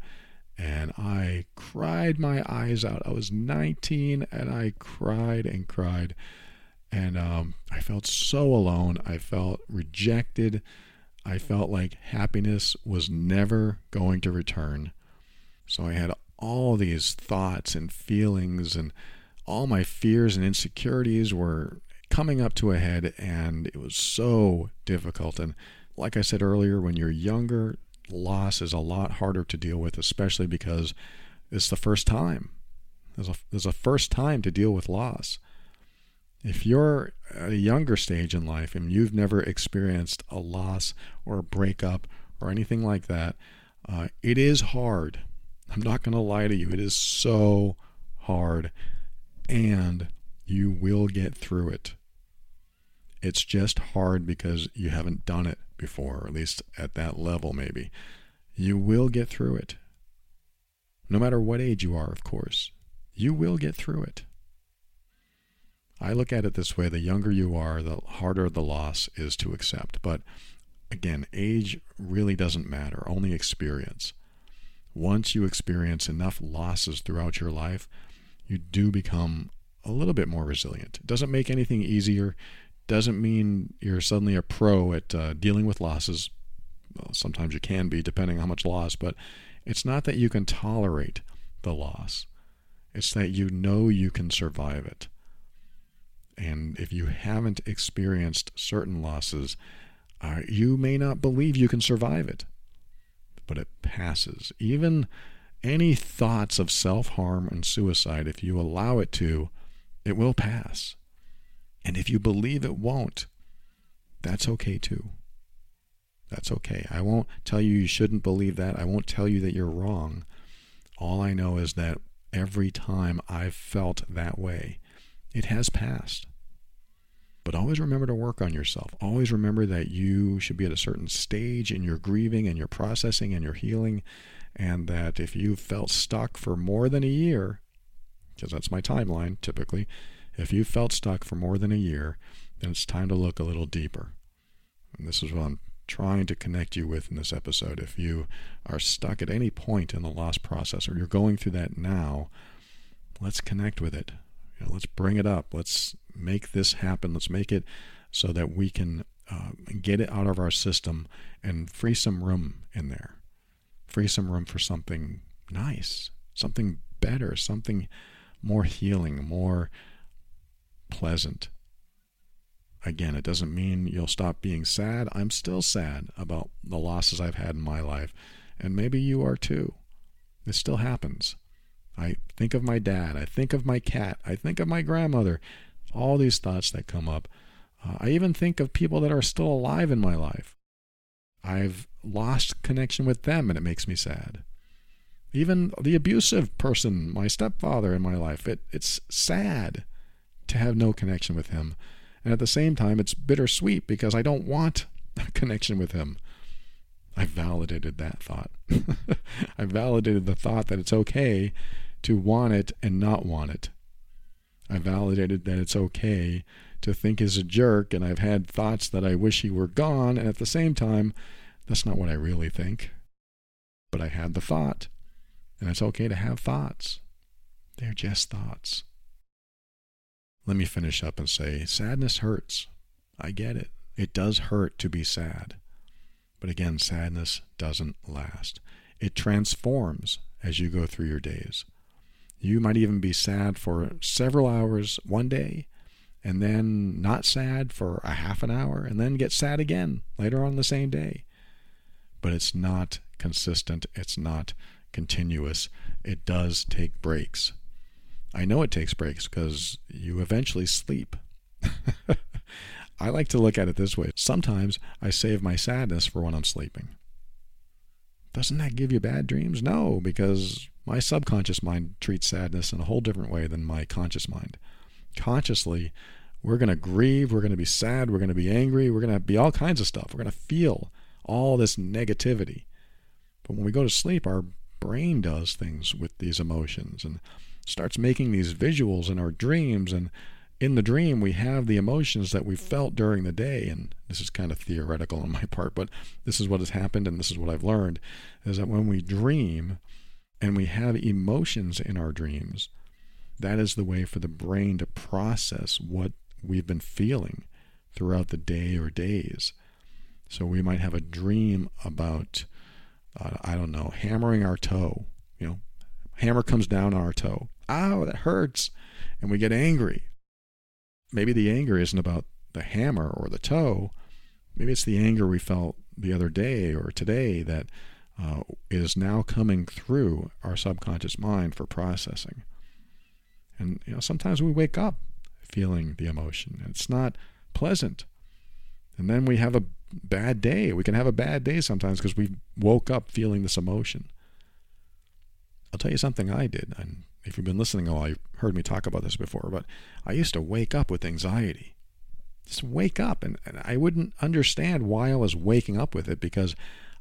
and I cried my eyes out. I was 19 and I cried and cried. And um, I felt so alone. I felt rejected. I felt like happiness was never going to return. So I had all these thoughts and feelings, and all my fears and insecurities were coming up to a head, and it was so difficult. And like I said earlier, when you're younger, loss is a lot harder to deal with, especially because it's the first time. There's a, there's a first time to deal with loss. If you're at a younger stage in life and you've never experienced a loss or a breakup or anything like that, uh, it is hard. I'm not going to lie to you. It is so hard, and you will get through it. It's just hard because you haven't done it before, or at least at that level, maybe. You will get through it. No matter what age you are, of course, you will get through it. I look at it this way the younger you are, the harder the loss is to accept. But again, age really doesn't matter, only experience. Once you experience enough losses throughout your life, you do become a little bit more resilient. It doesn't make anything easier, doesn't mean you're suddenly a pro at uh, dealing with losses. Well, sometimes you can be, depending on how much loss, but it's not that you can tolerate the loss, it's that you know you can survive it. And if you haven't experienced certain losses, uh, you may not believe you can survive it, but it passes. Even any thoughts of self harm and suicide, if you allow it to, it will pass. And if you believe it won't, that's okay too. That's okay. I won't tell you you shouldn't believe that. I won't tell you that you're wrong. All I know is that every time I've felt that way, it has passed. But always remember to work on yourself. Always remember that you should be at a certain stage in your grieving and your processing and your healing. And that if you've felt stuck for more than a year, because that's my timeline typically, if you've felt stuck for more than a year, then it's time to look a little deeper. And this is what I'm trying to connect you with in this episode. If you are stuck at any point in the loss process or you're going through that now, let's connect with it. You know, let's bring it up. Let's make this happen. Let's make it so that we can uh, get it out of our system and free some room in there. Free some room for something nice, something better, something more healing, more pleasant. Again, it doesn't mean you'll stop being sad. I'm still sad about the losses I've had in my life, and maybe you are too. It still happens. I think of my dad. I think of my cat. I think of my grandmother. All these thoughts that come up. Uh, I even think of people that are still alive in my life. I've lost connection with them, and it makes me sad. Even the abusive person, my stepfather in my life, it, it's sad to have no connection with him. And at the same time, it's bittersweet because I don't want a connection with him. I validated that thought. I validated the thought that it's okay to want it and not want it. I validated that it's okay to think he's a jerk, and I've had thoughts that I wish he were gone, and at the same time, that's not what I really think. But I had the thought, and it's okay to have thoughts. They're just thoughts. Let me finish up and say sadness hurts. I get it. It does hurt to be sad. But again, sadness doesn't last. It transforms as you go through your days. You might even be sad for several hours one day, and then not sad for a half an hour, and then get sad again later on the same day. But it's not consistent, it's not continuous. It does take breaks. I know it takes breaks because you eventually sleep. I like to look at it this way. Sometimes I save my sadness for when I'm sleeping. Doesn't that give you bad dreams? No, because my subconscious mind treats sadness in a whole different way than my conscious mind. Consciously, we're going to grieve, we're going to be sad, we're going to be angry, we're going to be all kinds of stuff. We're going to feel all this negativity. But when we go to sleep, our brain does things with these emotions and starts making these visuals in our dreams and in the dream we have the emotions that we felt during the day and this is kind of theoretical on my part but this is what has happened and this is what I've learned is that when we dream and we have emotions in our dreams that is the way for the brain to process what we've been feeling throughout the day or days so we might have a dream about uh, I don't know hammering our toe you know hammer comes down on our toe ow, that hurts. And we get angry. Maybe the anger isn't about the hammer or the toe. Maybe it's the anger we felt the other day or today that uh, is now coming through our subconscious mind for processing. And you know, sometimes we wake up feeling the emotion. And it's not pleasant. And then we have a bad day. We can have a bad day sometimes because we woke up feeling this emotion. I'll tell you something I did. And if you've been listening a while, you've heard me talk about this before, but I used to wake up with anxiety. Just wake up. And, and I wouldn't understand why I was waking up with it because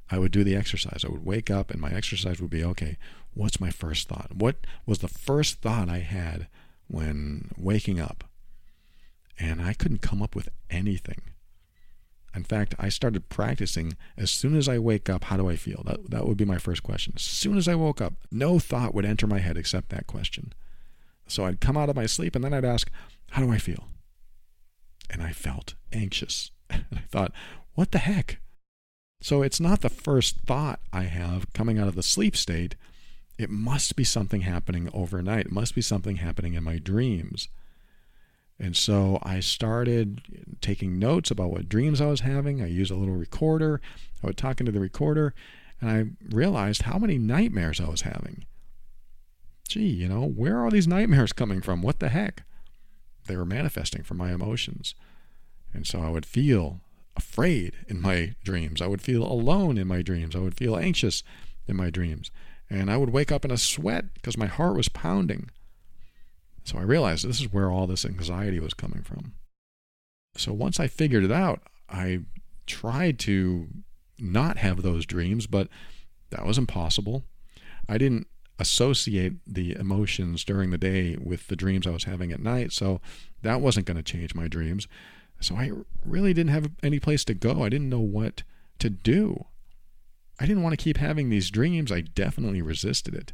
I would do the exercise. I would wake up and my exercise would be okay, what's my first thought? What was the first thought I had when waking up? And I couldn't come up with anything. In fact, I started practicing as soon as I wake up, how do I feel? That, that would be my first question. As soon as I woke up, no thought would enter my head except that question. So I'd come out of my sleep and then I'd ask, how do I feel? And I felt anxious. and I thought, what the heck? So it's not the first thought I have coming out of the sleep state. It must be something happening overnight. It must be something happening in my dreams. And so I started taking notes about what dreams I was having. I used a little recorder. I would talk into the recorder, and I realized how many nightmares I was having. Gee, you know, where are these nightmares coming from? What the heck? They were manifesting from my emotions. And so I would feel afraid in my dreams. I would feel alone in my dreams. I would feel anxious in my dreams. And I would wake up in a sweat because my heart was pounding. So I realized this is where all this anxiety was coming from. So once I figured it out, I tried to not have those dreams, but that was impossible. I didn't associate the emotions during the day with the dreams I was having at night, so that wasn't going to change my dreams. So I really didn't have any place to go. I didn't know what to do. I didn't want to keep having these dreams. I definitely resisted it.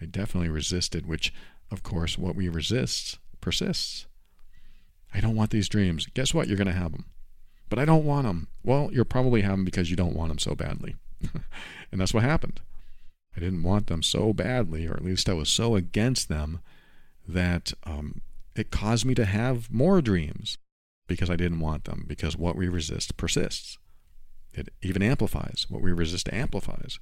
I definitely resisted, which of course, what we resist persists. I don't want these dreams. Guess what? You're going to have them. But I don't want them. Well, you'll probably have them because you don't want them so badly. and that's what happened. I didn't want them so badly, or at least I was so against them that um, it caused me to have more dreams because I didn't want them, because what we resist persists. It even amplifies. What we resist amplifies.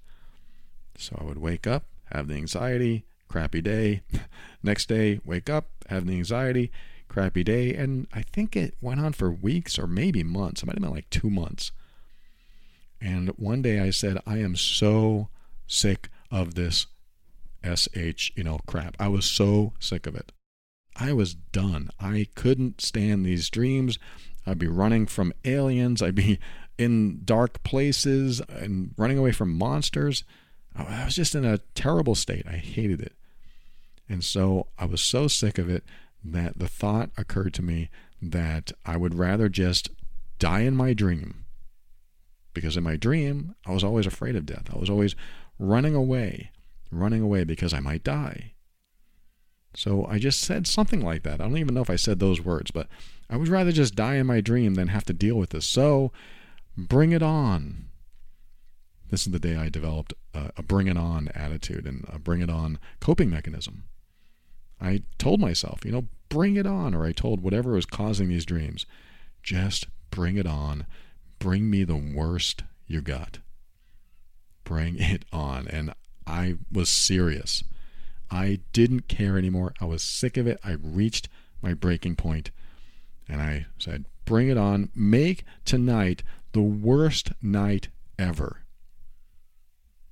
So I would wake up, have the anxiety, crappy day. Next day, wake up, have the anxiety, crappy day. And I think it went on for weeks or maybe months. It might have been like two months. And one day I said, I am so sick of this SH, you know, crap. I was so sick of it. I was done. I couldn't stand these dreams. I'd be running from aliens. I'd be in dark places and running away from monsters. I was just in a terrible state. I hated it. And so I was so sick of it that the thought occurred to me that I would rather just die in my dream. Because in my dream, I was always afraid of death. I was always running away, running away because I might die. So I just said something like that. I don't even know if I said those words, but I would rather just die in my dream than have to deal with this. So bring it on. This is the day I developed a, a bring it on attitude and a bring it on coping mechanism. I told myself, you know, bring it on, or I told whatever was causing these dreams, just bring it on. Bring me the worst you got. Bring it on. And I was serious. I didn't care anymore. I was sick of it. I reached my breaking point and I said, Bring it on. Make tonight the worst night ever.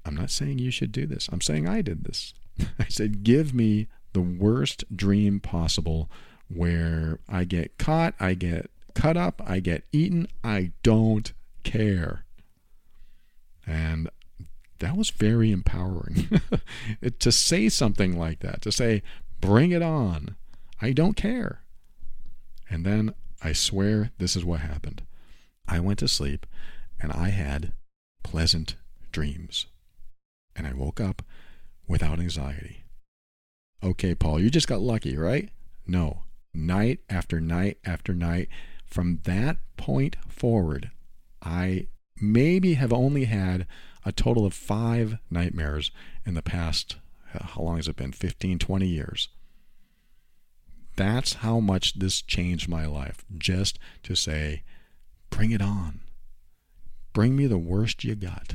I'm not saying you should do this. I'm saying I did this. I said, Give me the worst dream possible where I get caught, I get cut up, I get eaten. I don't care. And that was very empowering to say something like that, to say, bring it on. I don't care. And then I swear this is what happened. I went to sleep and I had pleasant dreams. And I woke up without anxiety. Okay, Paul, you just got lucky, right? No. Night after night after night. From that point forward, I maybe have only had a total of five nightmares in the past, uh, how long has it been? 15, 20 years. That's how much this changed my life. Just to say, bring it on. Bring me the worst you got.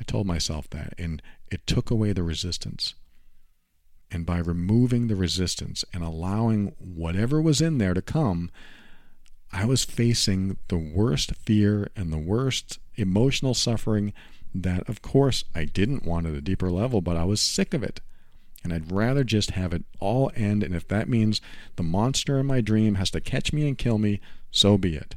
I told myself that, and it took away the resistance. And by removing the resistance and allowing whatever was in there to come, I was facing the worst fear and the worst emotional suffering that, of course, I didn't want at a deeper level, but I was sick of it. And I'd rather just have it all end. And if that means the monster in my dream has to catch me and kill me, so be it.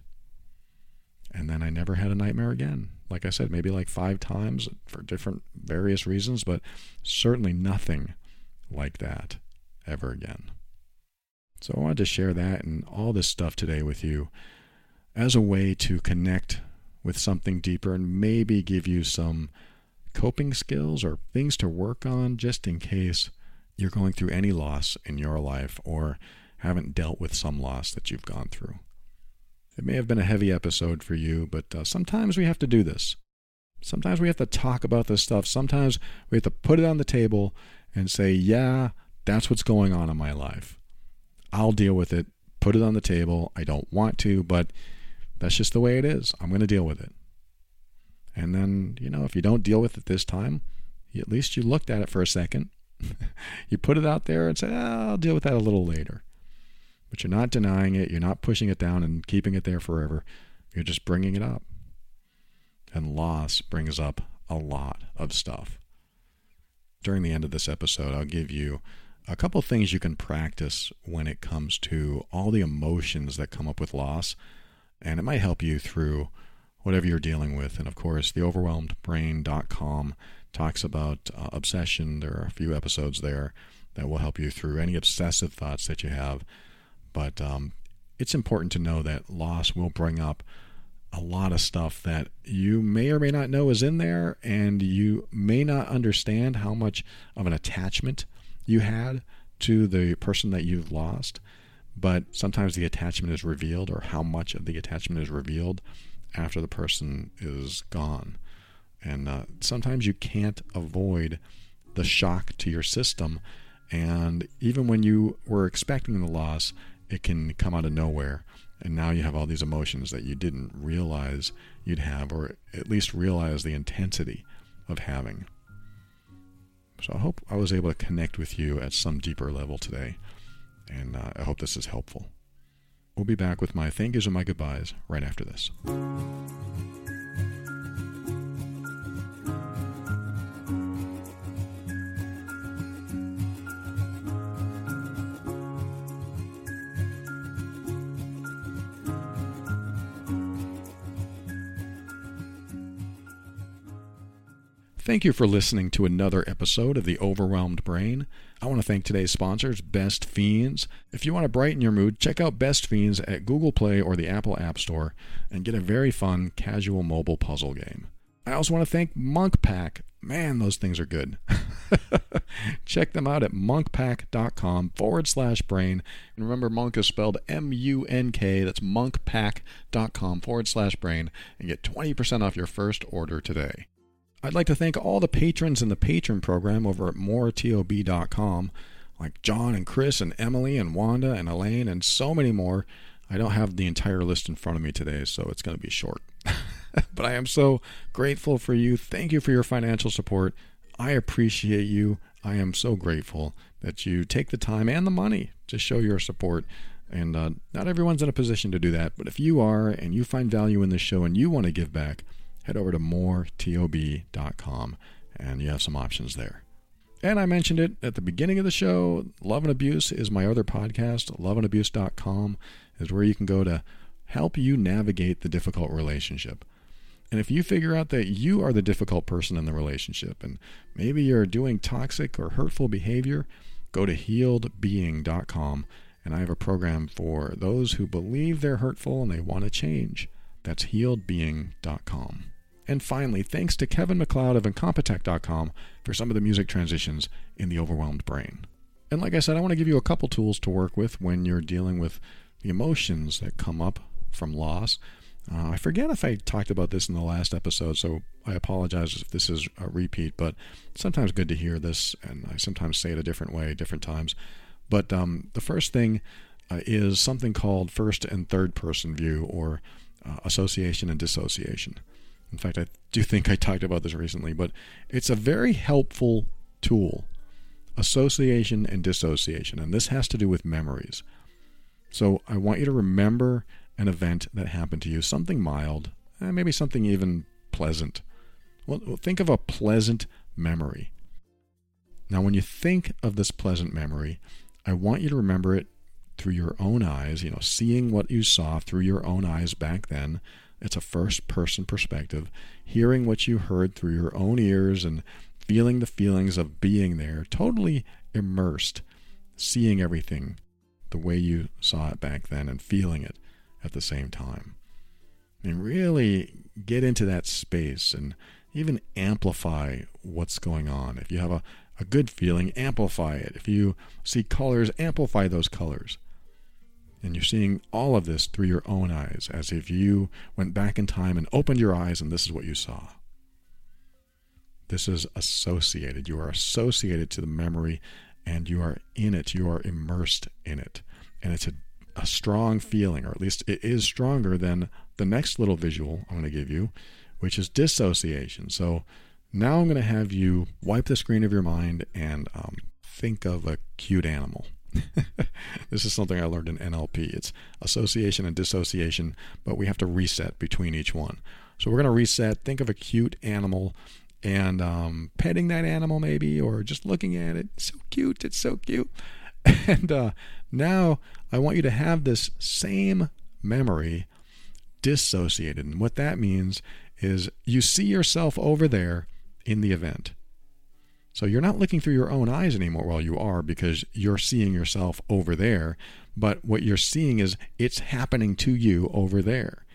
And then I never had a nightmare again. Like I said, maybe like five times for different various reasons, but certainly nothing like that ever again. So I wanted to share that and all this stuff today with you as a way to connect with something deeper and maybe give you some coping skills or things to work on just in case you're going through any loss in your life or haven't dealt with some loss that you've gone through. It may have been a heavy episode for you, but uh, sometimes we have to do this. Sometimes we have to talk about this stuff. Sometimes we have to put it on the table and say, yeah, that's what's going on in my life. I'll deal with it. Put it on the table. I don't want to, but that's just the way it is. I'm going to deal with it. And then, you know, if you don't deal with it this time, at least you looked at it for a second. you put it out there and said, oh, I'll deal with that a little later. But you're not denying it. You're not pushing it down and keeping it there forever. You're just bringing it up. And loss brings up a lot of stuff. During the end of this episode, I'll give you a couple things you can practice when it comes to all the emotions that come up with loss. And it might help you through whatever you're dealing with. And of course, the overwhelmedbrain.com talks about uh, obsession. There are a few episodes there that will help you through any obsessive thoughts that you have. But um, it's important to know that loss will bring up a lot of stuff that you may or may not know is in there, and you may not understand how much of an attachment you had to the person that you've lost. But sometimes the attachment is revealed, or how much of the attachment is revealed after the person is gone. And uh, sometimes you can't avoid the shock to your system. And even when you were expecting the loss, it can come out of nowhere. And now you have all these emotions that you didn't realize you'd have, or at least realize the intensity of having. So I hope I was able to connect with you at some deeper level today. And uh, I hope this is helpful. We'll be back with my thank yous and my goodbyes right after this. Thank you for listening to another episode of The Overwhelmed Brain. I want to thank today's sponsors, Best Fiends. If you want to brighten your mood, check out Best Fiends at Google Play or the Apple App Store and get a very fun, casual mobile puzzle game. I also want to thank Munk Pack. Man, those things are good. check them out at munkpack.com forward slash brain. And remember, Munk is spelled M U N K. That's munkpack.com forward slash brain and get 20% off your first order today. I'd like to thank all the patrons in the patron program over at moretob.com, like John and Chris and Emily and Wanda and Elaine and so many more. I don't have the entire list in front of me today, so it's going to be short. but I am so grateful for you. Thank you for your financial support. I appreciate you. I am so grateful that you take the time and the money to show your support. And uh, not everyone's in a position to do that, but if you are and you find value in this show and you want to give back, head over to moretob.com and you have some options there. And I mentioned it at the beginning of the show. Love and Abuse is my other podcast. Loveandabuse.com is where you can go to help you navigate the difficult relationship. And if you figure out that you are the difficult person in the relationship and maybe you're doing toxic or hurtful behavior, go to healedbeing.com and I have a program for those who believe they're hurtful and they want to change. That's healedbeing.com. And finally, thanks to Kevin MacLeod of Incompetech.com for some of the music transitions in the overwhelmed brain. And like I said, I want to give you a couple tools to work with when you're dealing with the emotions that come up from loss. Uh, I forget if I talked about this in the last episode, so I apologize if this is a repeat, but sometimes good to hear this, and I sometimes say it a different way, different times. But um, the first thing uh, is something called first and third person view, or uh, association and dissociation. In fact, I do think I talked about this recently, but it's a very helpful tool association and dissociation, and this has to do with memories. So I want you to remember an event that happened to you, something mild, eh, maybe something even pleasant. Well, think of a pleasant memory. Now, when you think of this pleasant memory, I want you to remember it through your own eyes, you know, seeing what you saw through your own eyes back then. It's a first person perspective, hearing what you heard through your own ears and feeling the feelings of being there, totally immersed, seeing everything the way you saw it back then and feeling it at the same time. And really get into that space and even amplify what's going on. If you have a, a good feeling, amplify it. If you see colors, amplify those colors. And you're seeing all of this through your own eyes, as if you went back in time and opened your eyes and this is what you saw. This is associated. You are associated to the memory and you are in it. You are immersed in it. And it's a, a strong feeling, or at least it is stronger than the next little visual I'm going to give you, which is dissociation. So now I'm going to have you wipe the screen of your mind and um, think of a cute animal. this is something I learned in NLP. It's association and dissociation, but we have to reset between each one. So we're going to reset. Think of a cute animal and um, petting that animal, maybe, or just looking at it. so cute. It's so cute. And uh, now I want you to have this same memory dissociated. And what that means is you see yourself over there in the event. So you're not looking through your own eyes anymore. Well, you are because you're seeing yourself over there. But what you're seeing is it's happening to you over there.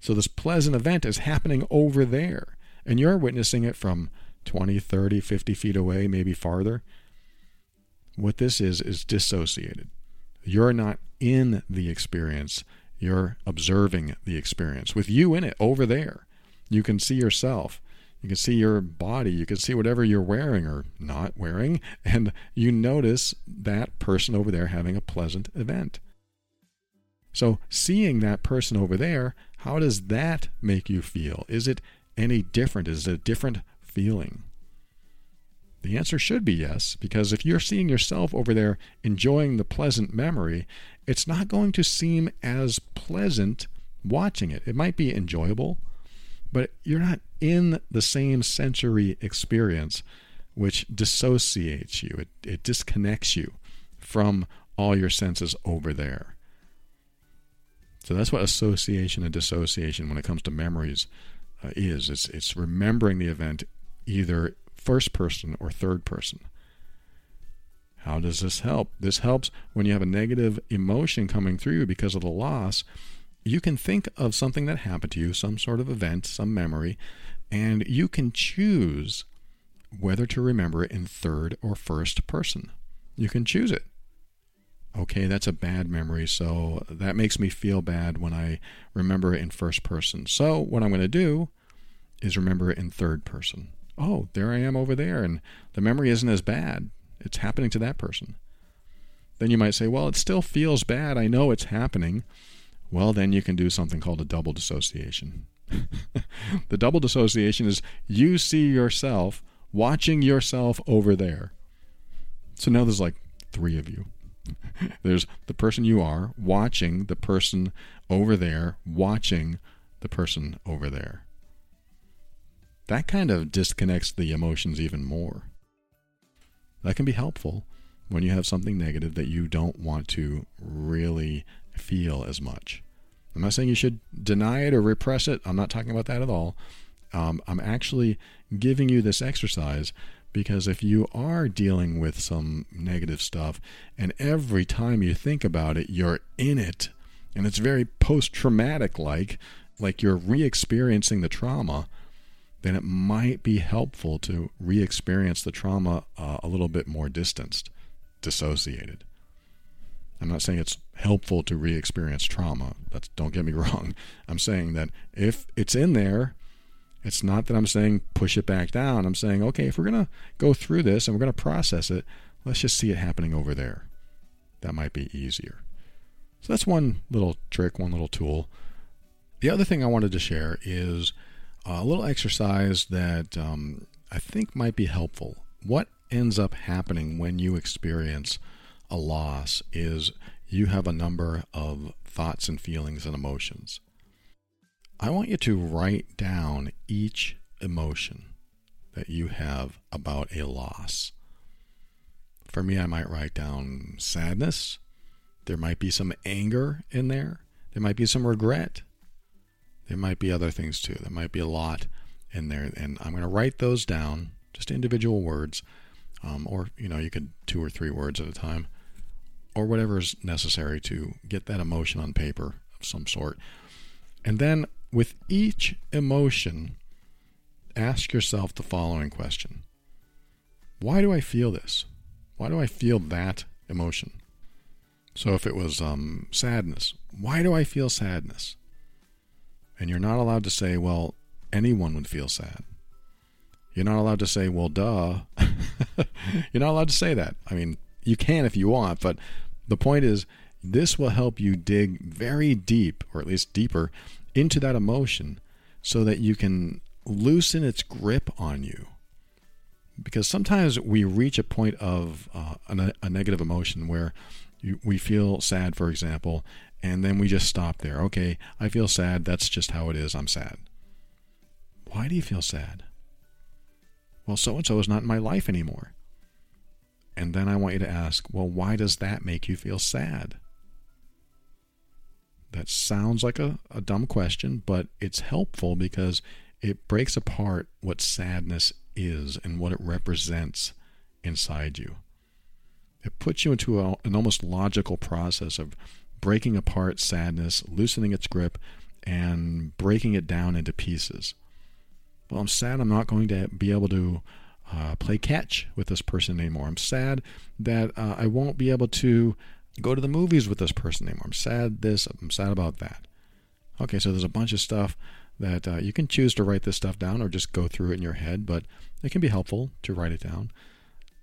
So this pleasant event is happening over there. And you're witnessing it from 20, 30, 50 feet away, maybe farther. What this is, is dissociated. You're not in the experience, you're observing the experience with you in it over there. You can see yourself. You can see your body. You can see whatever you're wearing or not wearing. And you notice that person over there having a pleasant event. So, seeing that person over there, how does that make you feel? Is it any different? Is it a different feeling? The answer should be yes, because if you're seeing yourself over there enjoying the pleasant memory, it's not going to seem as pleasant watching it. It might be enjoyable, but you're not in the same sensory experience, which dissociates you, it, it disconnects you from all your senses over there. So that's what association and dissociation, when it comes to memories, uh, is. It's, it's remembering the event either first person or third person. How does this help? This helps when you have a negative emotion coming through you because of the loss. You can think of something that happened to you, some sort of event, some memory, and you can choose whether to remember it in third or first person. You can choose it. Okay, that's a bad memory, so that makes me feel bad when I remember it in first person. So, what I'm going to do is remember it in third person. Oh, there I am over there, and the memory isn't as bad. It's happening to that person. Then you might say, well, it still feels bad. I know it's happening. Well, then you can do something called a double dissociation. the double dissociation is you see yourself watching yourself over there. So now there's like three of you. there's the person you are watching the person over there, watching the person over there. That kind of disconnects the emotions even more. That can be helpful when you have something negative that you don't want to really feel as much. I'm not saying you should deny it or repress it. I'm not talking about that at all. Um, I'm actually giving you this exercise because if you are dealing with some negative stuff and every time you think about it, you're in it and it's very post traumatic like, like you're re experiencing the trauma, then it might be helpful to re experience the trauma uh, a little bit more distanced, dissociated. I'm not saying it's helpful to re experience trauma. That's, don't get me wrong. I'm saying that if it's in there, it's not that I'm saying push it back down. I'm saying, okay, if we're going to go through this and we're going to process it, let's just see it happening over there. That might be easier. So that's one little trick, one little tool. The other thing I wanted to share is a little exercise that um, I think might be helpful what ends up happening when you experience a loss is you have a number of thoughts and feelings and emotions. I want you to write down each emotion that you have about a loss. For me, I might write down sadness. There might be some anger in there. There might be some regret. There might be other things too. There might be a lot in there. And I'm going to write those down, just individual words, um, or, you know, you could two or three words at a time, or whatever is necessary to get that emotion on paper of some sort. And then with each emotion, ask yourself the following question Why do I feel this? Why do I feel that emotion? So if it was um, sadness, why do I feel sadness? And you're not allowed to say, well, anyone would feel sad. You're not allowed to say, well, duh. you're not allowed to say that. I mean, you can if you want, but the point is, this will help you dig very deep, or at least deeper, into that emotion so that you can loosen its grip on you. Because sometimes we reach a point of uh, a, a, negative emotion where you, we feel sad, for example, and then we just stop there. Okay, I feel sad. That's just how it is. I'm sad. Why do you feel sad? Well, so and so is not in my life anymore. And then I want you to ask, well, why does that make you feel sad? That sounds like a, a dumb question, but it's helpful because it breaks apart what sadness is and what it represents inside you. It puts you into a, an almost logical process of breaking apart sadness, loosening its grip, and breaking it down into pieces. Well, I'm sad I'm not going to be able to uh, play catch with this person anymore. I'm sad that uh, I won't be able to go to the movies with this person anymore. I'm sad this, I'm sad about that. Okay, so there's a bunch of stuff that uh, you can choose to write this stuff down or just go through it in your head, but it can be helpful to write it down.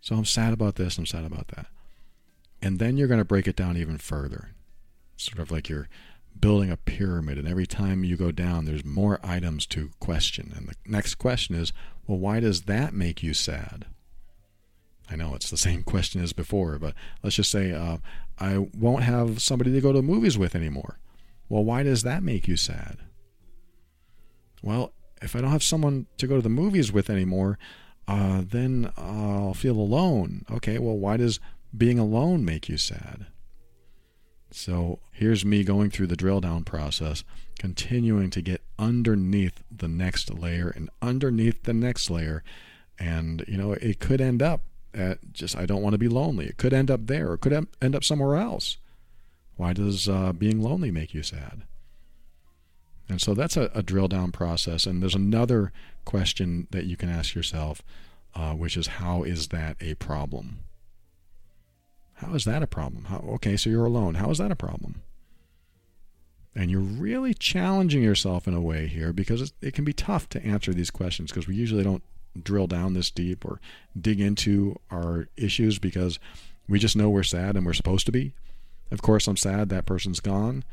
So I'm sad about this, I'm sad about that. And then you're going to break it down even further. Sort of like you're building a pyramid, and every time you go down, there's more items to question. And the next question is, well, why does that make you sad? I know it's the same question as before, but let's just say uh, I won't have somebody to go to movies with anymore. Well, why does that make you sad? Well, if I don't have someone to go to the movies with anymore, uh, then I'll feel alone. Okay, well, why does being alone make you sad? So here's me going through the drill down process, continuing to get underneath the next layer and underneath the next layer. And, you know, it could end up at just, I don't want to be lonely. It could end up there. It could end up somewhere else. Why does uh, being lonely make you sad? And so that's a, a, drill down process. And there's another question that you can ask yourself, uh, which is how is that a problem? How is that a problem? How, okay, so you're alone. How is that a problem? And you're really challenging yourself in a way here because it can be tough to answer these questions because we usually don't drill down this deep or dig into our issues because we just know we're sad and we're supposed to be. Of course, I'm sad that person's gone.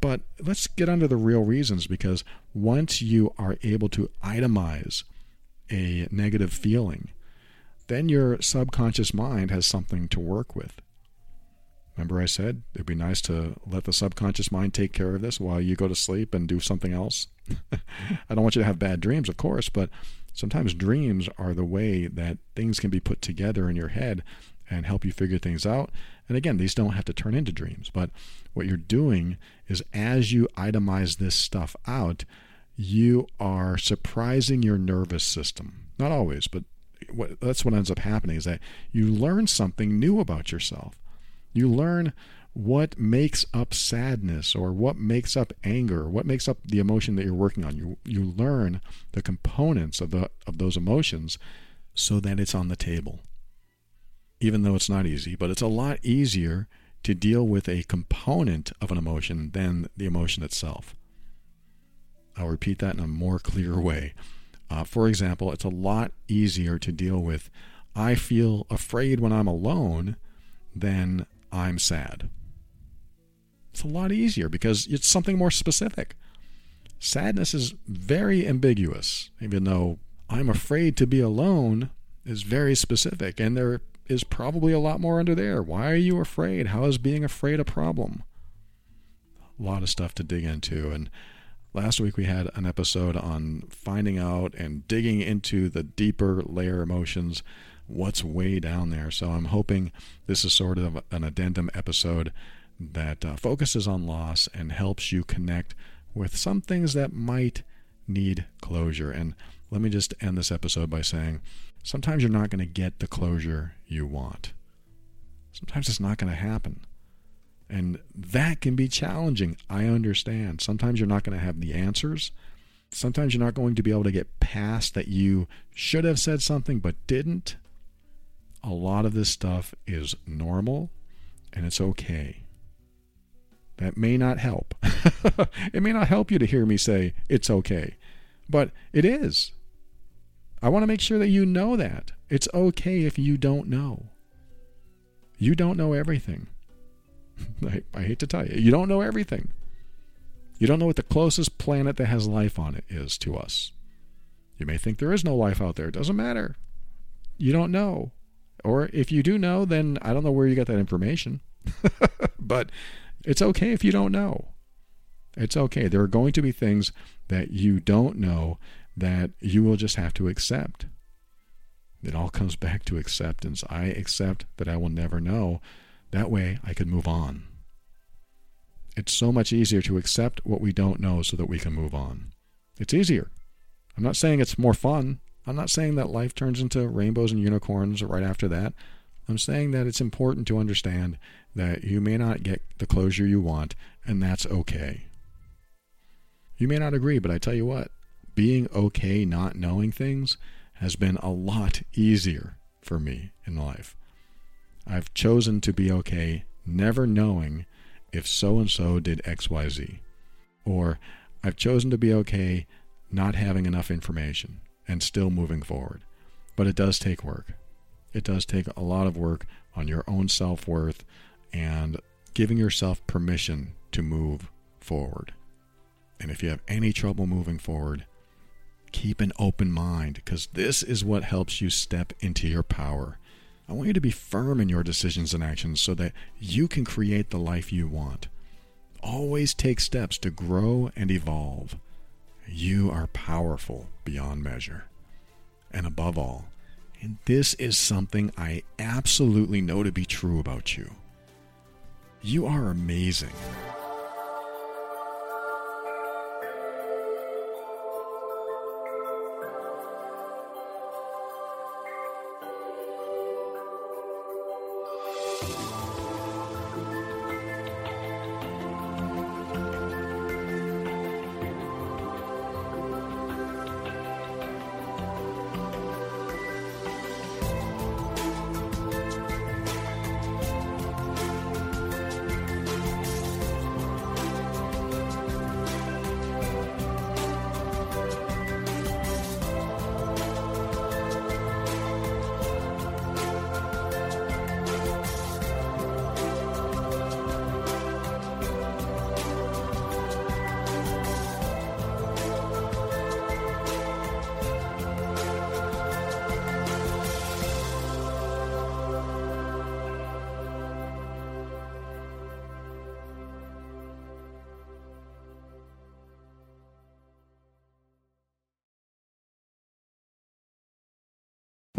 But let's get under the real reasons because once you are able to itemize a negative feeling, then your subconscious mind has something to work with. Remember, I said it'd be nice to let the subconscious mind take care of this while you go to sleep and do something else. I don't want you to have bad dreams, of course, but sometimes dreams are the way that things can be put together in your head and help you figure things out. And again, these don't have to turn into dreams, but what you're doing is as you itemize this stuff out, you are surprising your nervous system. Not always, but what, that's what ends up happening is that you learn something new about yourself. You learn what makes up sadness or what makes up anger, what makes up the emotion that you're working on. You you learn the components of the of those emotions so that it's on the table even though it's not easy, but it's a lot easier to deal with a component of an emotion than the emotion itself. I'll repeat that in a more clear way. Uh, for example, it's a lot easier to deal with I feel afraid when I'm alone than I'm sad. It's a lot easier because it's something more specific. Sadness is very ambiguous, even though I'm afraid to be alone is very specific, and there is probably a lot more under there. Why are you afraid? How is being afraid a problem? A lot of stuff to dig into. And last week we had an episode on finding out and digging into the deeper layer emotions, what's way down there. So I'm hoping this is sort of an addendum episode that uh, focuses on loss and helps you connect with some things that might need closure. And let me just end this episode by saying sometimes you're not going to get the closure you want. Sometimes it's not going to happen. And that can be challenging. I understand. Sometimes you're not going to have the answers. Sometimes you're not going to be able to get past that you should have said something but didn't. A lot of this stuff is normal and it's okay. That may not help. it may not help you to hear me say it's okay, but it is. I want to make sure that you know that. It's okay if you don't know. You don't know everything. I, I, hate to tell you, you don't know everything. You don't know what the closest planet that has life on it is to us. You may think there is no life out there. It doesn't matter. You don't know. Or if you do know, then I don't know where you got that information. but it's okay if you don't know. It's okay. There are going to be things that you don't know that you will just have to accept. It all comes back to acceptance. I accept that I will never know. That way I could move on. It's so much easier to accept what we don't know so that we can move on. It's easier. I'm not saying it's more fun. I'm not saying that life turns into rainbows and unicorns right after that. I'm saying that it's important to understand that you may not get the closure you want, and that's okay. You may not agree, but I tell you what, being okay not knowing things has been a lot easier for me in life. I've chosen to be okay never knowing if so and so did XYZ. Or I've chosen to be okay not having enough information and still moving forward. But it does take work. It does take a lot of work on your own self worth and giving yourself permission to move forward. And if you have any trouble moving forward, keep an open mind because this is what helps you step into your power. I want you to be firm in your decisions and actions so that you can create the life you want. Always take steps to grow and evolve. You are powerful beyond measure. And above all, and this is something I absolutely know to be true about you, you are amazing.